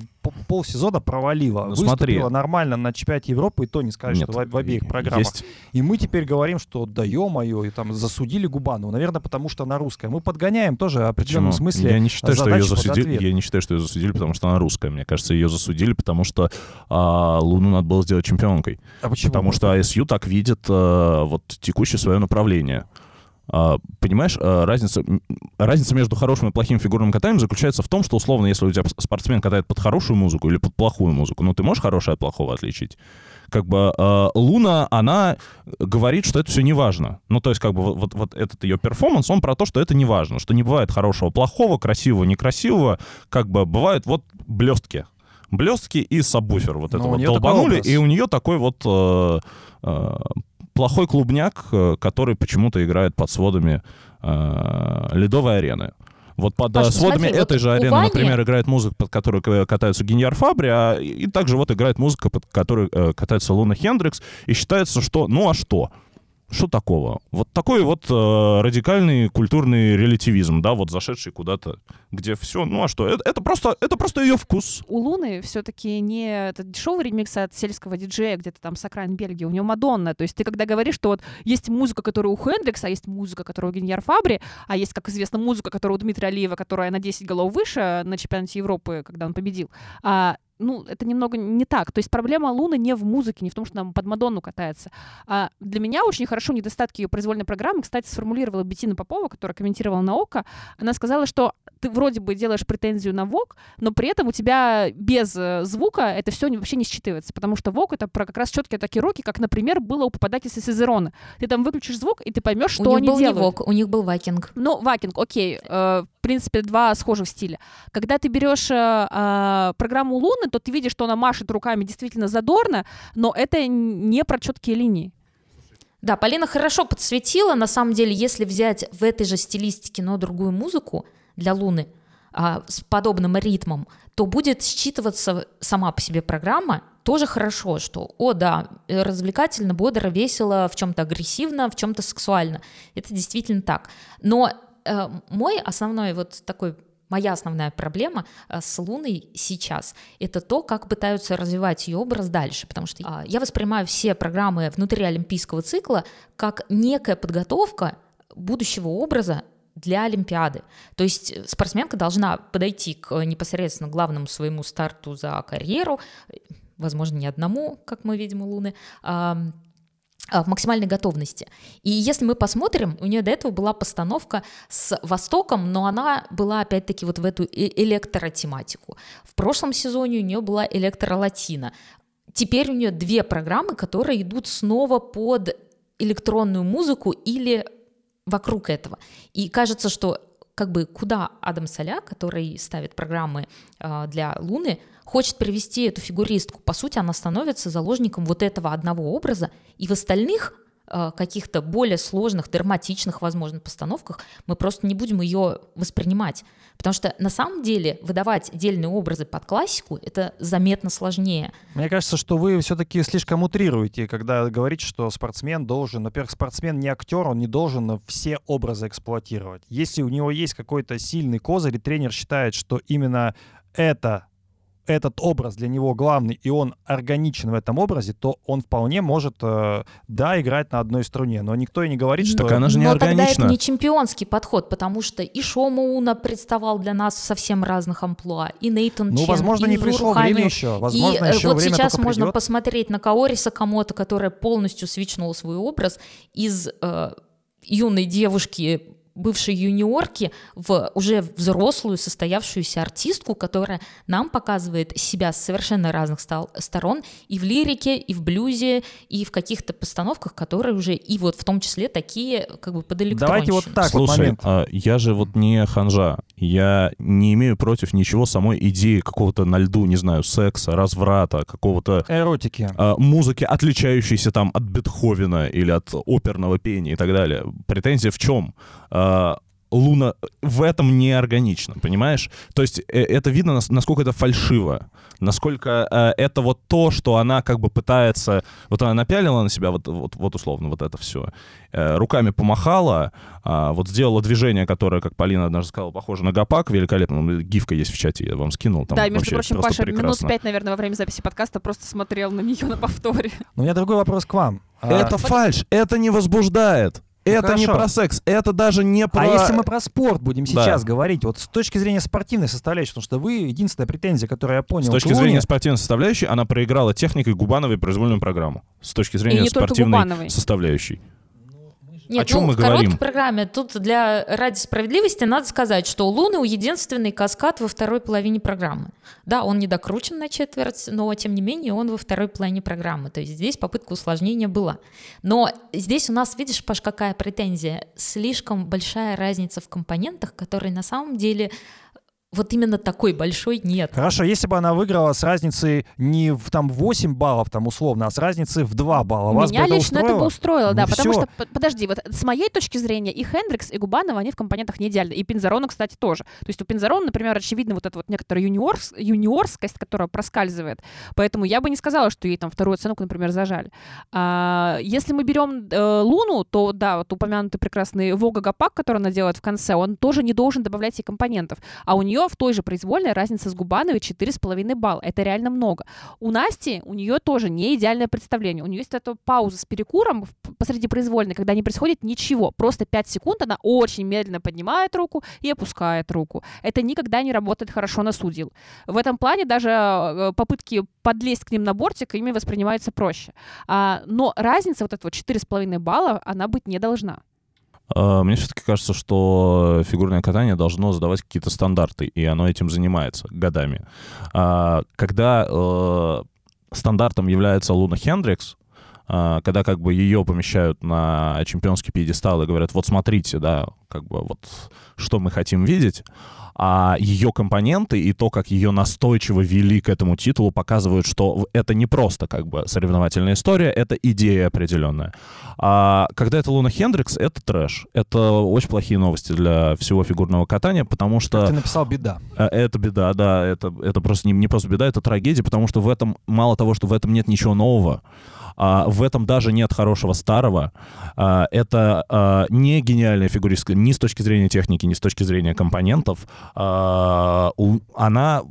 полсезона провалила. Ну, Выступила смотри. нормально на чемпионате Европы, и то не скажешь, Нет, что в, в обеих программах. есть И мы теперь говорим, что да ё-моё, и там засудили Губанову. Наверное, потому что она русская. Мы подгоняем тоже в определенном Почему? смысле Я не считаю, что ее засудили. Я не считаю, что ее засудили, потому что она русская. Мне кажется, ее засудили, потому что а, Луну надо было сделать чемпионкой. А почему? Потому что ISU так видит э, вот текущее свое направление. А, понимаешь, э, разница, разница между хорошим и плохим фигурным катанием заключается в том, что, условно, если у тебя спортсмен катает под хорошую музыку или под плохую музыку, ну, ты можешь хорошее от плохого отличить? Как бы э, Луна, она говорит, что это все не важно. Ну, то есть, как бы, вот, вот, этот ее перформанс, он про то, что это не важно, что не бывает хорошего, плохого, красивого, некрасивого, как бы бывают вот блестки. Блестки и сабвуфер вот Но это у вот долбанули, и у нее такой вот э, э, плохой клубняк, э, который почему-то играет под сводами э, ледовой арены. Вот под э, Паш, ну сводами смотри, этой вот же арены, Вани- например, играет музыка, под которой к- катаются Гиньяр Фабри, а и также вот играет музыка, под которой э, катается Луна Хендрикс, и считается, что ну а что? Что такого? Вот такой вот э, радикальный культурный релятивизм, да, вот зашедший куда-то, где все, ну а что? Это, это просто, это просто ее вкус. У Луны все-таки не этот дешевый ремикс от сельского диджея где-то там с окраин Бельгии, у него Мадонна. То есть ты когда говоришь, что вот есть музыка, которая у Хендрикса, а есть музыка, которая у Геньяр Фабри, а есть, как известно, музыка, которая у Дмитрия Алиева, которая на 10 голов выше на чемпионате Европы, когда он победил. А, ну, это немного не так. То есть проблема Луны не в музыке, не в том, что она под Мадонну катается. А для меня очень хорошо недостатки ее произвольной программы, кстати, сформулировала Бетина Попова, которая комментировала на ОКО. Она сказала, что ты вроде бы делаешь претензию на ВОК, но при этом у тебя без э, звука это все вообще не считывается, потому что ВОК это про как раз четкие такие роки, как, например, было у попадательства Сезерона. Ты там выключишь звук, и ты поймешь, что у них они был делают. не вок, у них был вакинг. Ну, вакинг, окей. э, в принципе, два схожих стиля. Когда ты берешь э, э, программу Луны, то ты видишь, что она машет руками действительно задорно, но это не про четкие линии. Да, Полина хорошо подсветила. На самом деле, если взять в этой же стилистике, но другую музыку для Луны а, с подобным ритмом, то будет считываться сама по себе программа тоже хорошо, что, о, да, э, развлекательно, бодро, весело, в чем-то агрессивно, в чем-то сексуально. Это действительно так. Но э, мой основной вот такой моя основная проблема а, с Луной сейчас — это то, как пытаются развивать ее образ дальше, потому что а, я воспринимаю все программы внутри олимпийского цикла как некая подготовка будущего образа для Олимпиады. То есть э, спортсменка должна подойти к э, непосредственно главному своему старту за карьеру, возможно, не одному, как мы видим у Луны, в максимальной готовности. И если мы посмотрим, у нее до этого была постановка с Востоком, но она была опять-таки вот в эту электротематику. В прошлом сезоне у нее была электролатина. Теперь у нее две программы, которые идут снова под электронную музыку или вокруг этого. И кажется, что как бы куда Адам Соля, который ставит программы э, для Луны, хочет привести эту фигуристку. По сути, она становится заложником вот этого одного образа, и в остальных Э, каких-то более сложных, драматичных, возможно, постановках, мы просто не будем ее воспринимать. Потому что на самом деле выдавать отдельные образы под классику это заметно сложнее. Мне кажется, что вы все-таки слишком утрируете, когда говорите, что спортсмен должен, во-первых, спортсмен не актер, он не должен все образы эксплуатировать. Если у него есть какой-то сильный козырь, и тренер считает, что именно это этот образ для него главный, и он органичен в этом образе, то он вполне может, э, да, играть на одной струне. Но никто и не говорит, что... Так она же не Но органична. тогда это не чемпионский подход, потому что и Шома Уна представал для нас совсем разных амплуа, и Нейтан Ну, Чен, возможно, и не Низур пришло Ханю. время еще. Возможно, и э, еще вот время сейчас можно придет. посмотреть на Каори Сакамото, которая полностью свичнула свой образ из э, юной девушки бывшей юниорки в уже взрослую состоявшуюся артистку, которая нам показывает себя с совершенно разных стал- сторон и в лирике, и в блюзе, и в каких-то постановках, которые уже и вот в том числе такие как бы под Давайте вот так вот Слушай, момент. а, я же вот не ханжа. Я не имею против ничего самой идеи какого-то на льду, не знаю, секса, разврата, какого-то Эротики. а, музыки, отличающейся там от Бетховена или от оперного пения и так далее. Претензия в чем? А, Луна в этом не органична, понимаешь? То есть э, это видно, нас- насколько это фальшиво, насколько э, это вот то, что она как бы пытается... Вот она напялила на себя вот, вот, вот условно вот это все, руками помахала, а, вот сделала движение, которое, как Полина однажды сказала, похоже на гопак, великолепно. Ну, Гифка есть в чате, я вам скинул. Там да, между прочим, Паша прекрасно. минут пять, наверное, во время записи подкаста просто смотрел на нее на повторе. Но у меня другой вопрос к вам. А, Это фальш, это не возбуждает. Это не хорошо. про секс, это даже не про... А если мы про спорт будем Да. сейчас говорить, вот с точки зрения спортивной составляющей, потому что вы единственная претензия, которую я понял, С точки к Луне- зрения спортивной составляющей, она проиграла техникой Губановой произвольную программу. С точки зрения не спортивной составляющей. Нет, О чем ну, мы в короткой говорим? программе тут для ради справедливости надо сказать, что у Луны единственный каскад во второй половине программы. Да, он не докручен на четверть, но тем не менее он во второй половине программы. То есть здесь попытка усложнения была. Но здесь у нас, видишь, Паш, какая претензия? Слишком большая разница в компонентах, которые на самом деле вот именно такой большой нет. Хорошо, если бы она выиграла с разницей не в там 8 баллов, там условно, а с разницей в 2 балла, вас Меня бы это лично это устроило? бы устроило, да, Ну потому что, подожди, вот с моей точки зрения и Хендрикс, и Губанова, они в компонентах не идеальны. И Пинзарона, кстати, тоже. То есть у Пинзарона, например, очевидно вот эта вот некоторая юниорс, юниорскость, которая проскальзывает. Поэтому я бы не сказала, что ей там вторую оценку, например, зажали. А, если мы берем э, Луну, то да, вот упомянутый прекрасный Вога Гапак, который она делает в конце, он тоже не должен добавлять ей компонентов. А у нее в той же произвольной разница с Губановой 4,5 балла. Это реально много. У Насти, у нее тоже не идеальное представление. У нее есть эта пауза с перекуром посреди произвольной, когда не происходит ничего. Просто 5 секунд она очень медленно поднимает руку и опускает руку. Это никогда не работает хорошо на судил. В этом плане даже э, попытки подлезть к ним на бортик ими воспринимаются проще. А, но разница вот этого 4,5 балла, она быть не должна. Э, Мне все-таки кажется, что фигурное катание должно задавать какие-то стандарты, и оно этим занимается годами. А, Когда э, стандартом является Луна Хендрикс, а, когда как бы ее помещают на чемпионский пьедестал и говорят, вот смотрите, да, как бы вот что мы хотим видеть, а ее компоненты и то, как ее настойчиво вели к этому титулу, показывают, что это не просто как бы соревновательная история, это идея определенная. А когда это Луна Хендрикс, это трэш. Это очень плохие новости для всего фигурного катания, потому что... Ты написал беда. Э, Это беда, да, это, это просто не, не просто беда, это трагедия, потому что в этом, мало того, что в этом нет ничего нового, а, в этом даже нет хорошего старого. А, это а, не гениальная фигуристка, ни с точки зрения техники, ни с точки зрения компонентов, а, у- она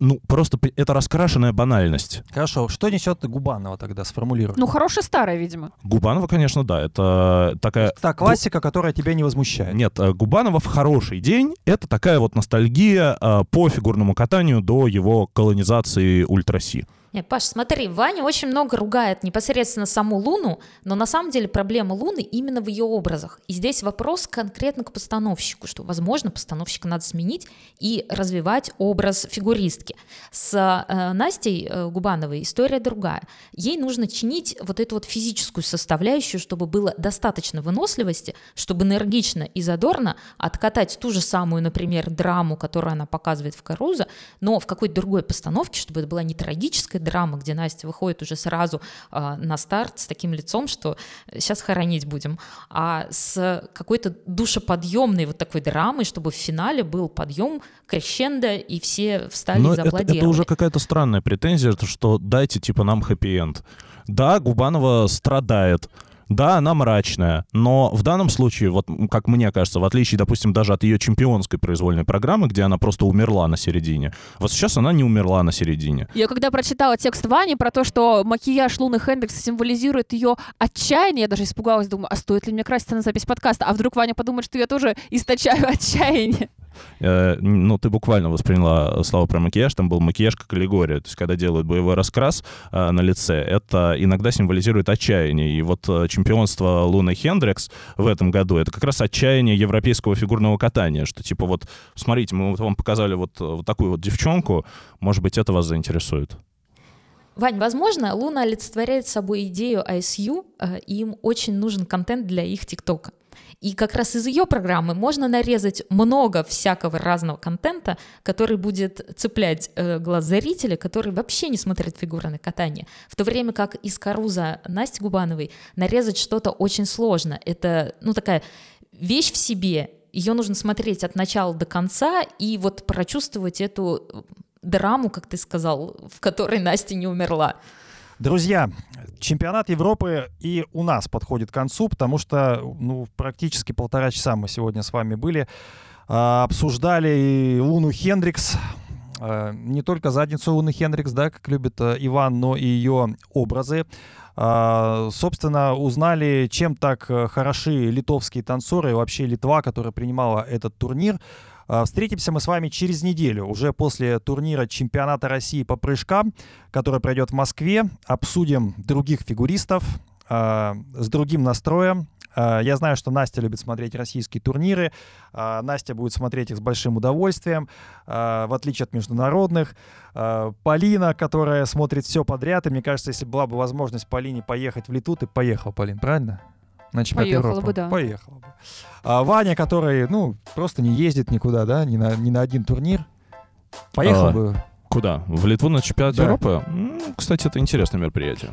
ну, просто это раскрашенная банальность. Хорошо, что несет Губанова тогда, сформулируй. Ну, хорошая старая, видимо. Губанова, конечно, да, это такая... Та классика, которая тебя не возмущает. Нет, э, Губанова в хороший день — это такая вот ностальгия э, по фигурному катанию до его колонизации ультраси. Нет, Паш, смотри, Ваня очень много ругает непосредственно саму Луну, но на самом деле проблема Луны именно в ее образах. И здесь вопрос конкретно к постановщику, что, возможно, постановщика надо сменить и развивать образ фигуристки. С э, Настей э, Губановой история другая. Ей нужно чинить вот эту вот физическую составляющую, чтобы было достаточно выносливости, чтобы энергично и задорно откатать ту же самую, например, драму, которую она показывает в Карузо, но в какой-то другой постановке, чтобы это была не трагическая драма, где Настя выходит уже сразу э, на старт с таким лицом, что сейчас хоронить будем, а с какой-то душеподъемной вот такой драмой, чтобы в финале был подъем, крещендо, и все встали Но и это, зааплодировали. это уже какая-то странная претензия, то, что дайте типа нам хэппи-энд. Да, Губанова страдает, да, она мрачная, но в данном случае, вот как мне кажется, в отличие, допустим, даже от ее чемпионской произвольной программы, где она просто умерла на середине, вот сейчас она не умерла на середине. Я когда прочитала текст Вани про то, что макияж Луны Хендрикс символизирует ее отчаяние, я даже испугалась, думаю, а стоит ли мне краситься на запись подкаста? А вдруг Ваня подумает, что я тоже источаю отчаяние? Э, ну, ты буквально восприняла слова про макияж, там был макияж как аллегория, то есть когда делают боевой раскрас э, на лице, это иногда символизирует отчаяние, и вот э, чемпионство Луны Хендрикс в этом году, это как раз отчаяние европейского фигурного катания, что типа вот, смотрите, мы вот вам показали вот, э, вот такую вот девчонку, может быть, это вас заинтересует. Вань, возможно, Луна олицетворяет собой идею ISU, э, им очень нужен контент для их ТикТока. И как раз из ее программы можно нарезать много всякого разного контента, который будет цеплять э, глаз зрителя, который вообще не смотрит фигурное катание. В то время как из Каруза Насти Губановой нарезать что-то очень сложно. Это, ну, такая вещь в себе. Ее нужно смотреть от начала до конца и вот прочувствовать эту драму, как ты сказал, в которой Настя не умерла. Друзья, чемпионат Европы и у нас подходит к концу, потому что ну, практически полтора часа мы сегодня с вами были, а, обсуждали Луну Хендрикс, а, не только задницу Луны Хендрикс, да, как любит а, Иван, но и ее образы. А, собственно, узнали, чем так э, хороши литовские танцоры и вообще Литва, которая принимала этот турнир. А, Встретимся мы с вами через неделю, уже после турнира чемпионата России по прыжкам, который пройдет в Москве. Обсудим других фигуристов а, с другим настроем. А, Я знаю, что Настя любит смотреть российские турниры. Настя будет смотреть их с большим удовольствием, в отличие от международных. Полина, которая смотрит все подряд, и мне кажется, если была бы возможность Полине поехать в Литву, ты поехал, Полин, правильно? На чемпионат Поехала Европы. бы, да. Поехала бы. А Ваня, который, ну, просто не ездит никуда, да, ни на, ни на один турнир, поехал А. бы. Куда? В Литву на чемпионат Да. Европы? Кстати, это интересное мероприятие.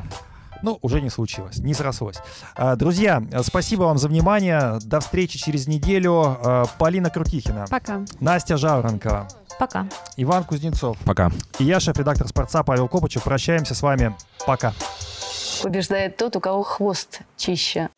Ну, уже не случилось, не срослось. А, Друзья, спасибо вам за внимание. До встречи через неделю. А, Полина Крутихина, Пока. Настя Жаворонкова, Пока. Иван Кузнецов Пока. и я, шеф-редактор «Спорца» Павел Копычев. Прощаемся с вами. Пока. Побеждает тот, у кого хвост чище.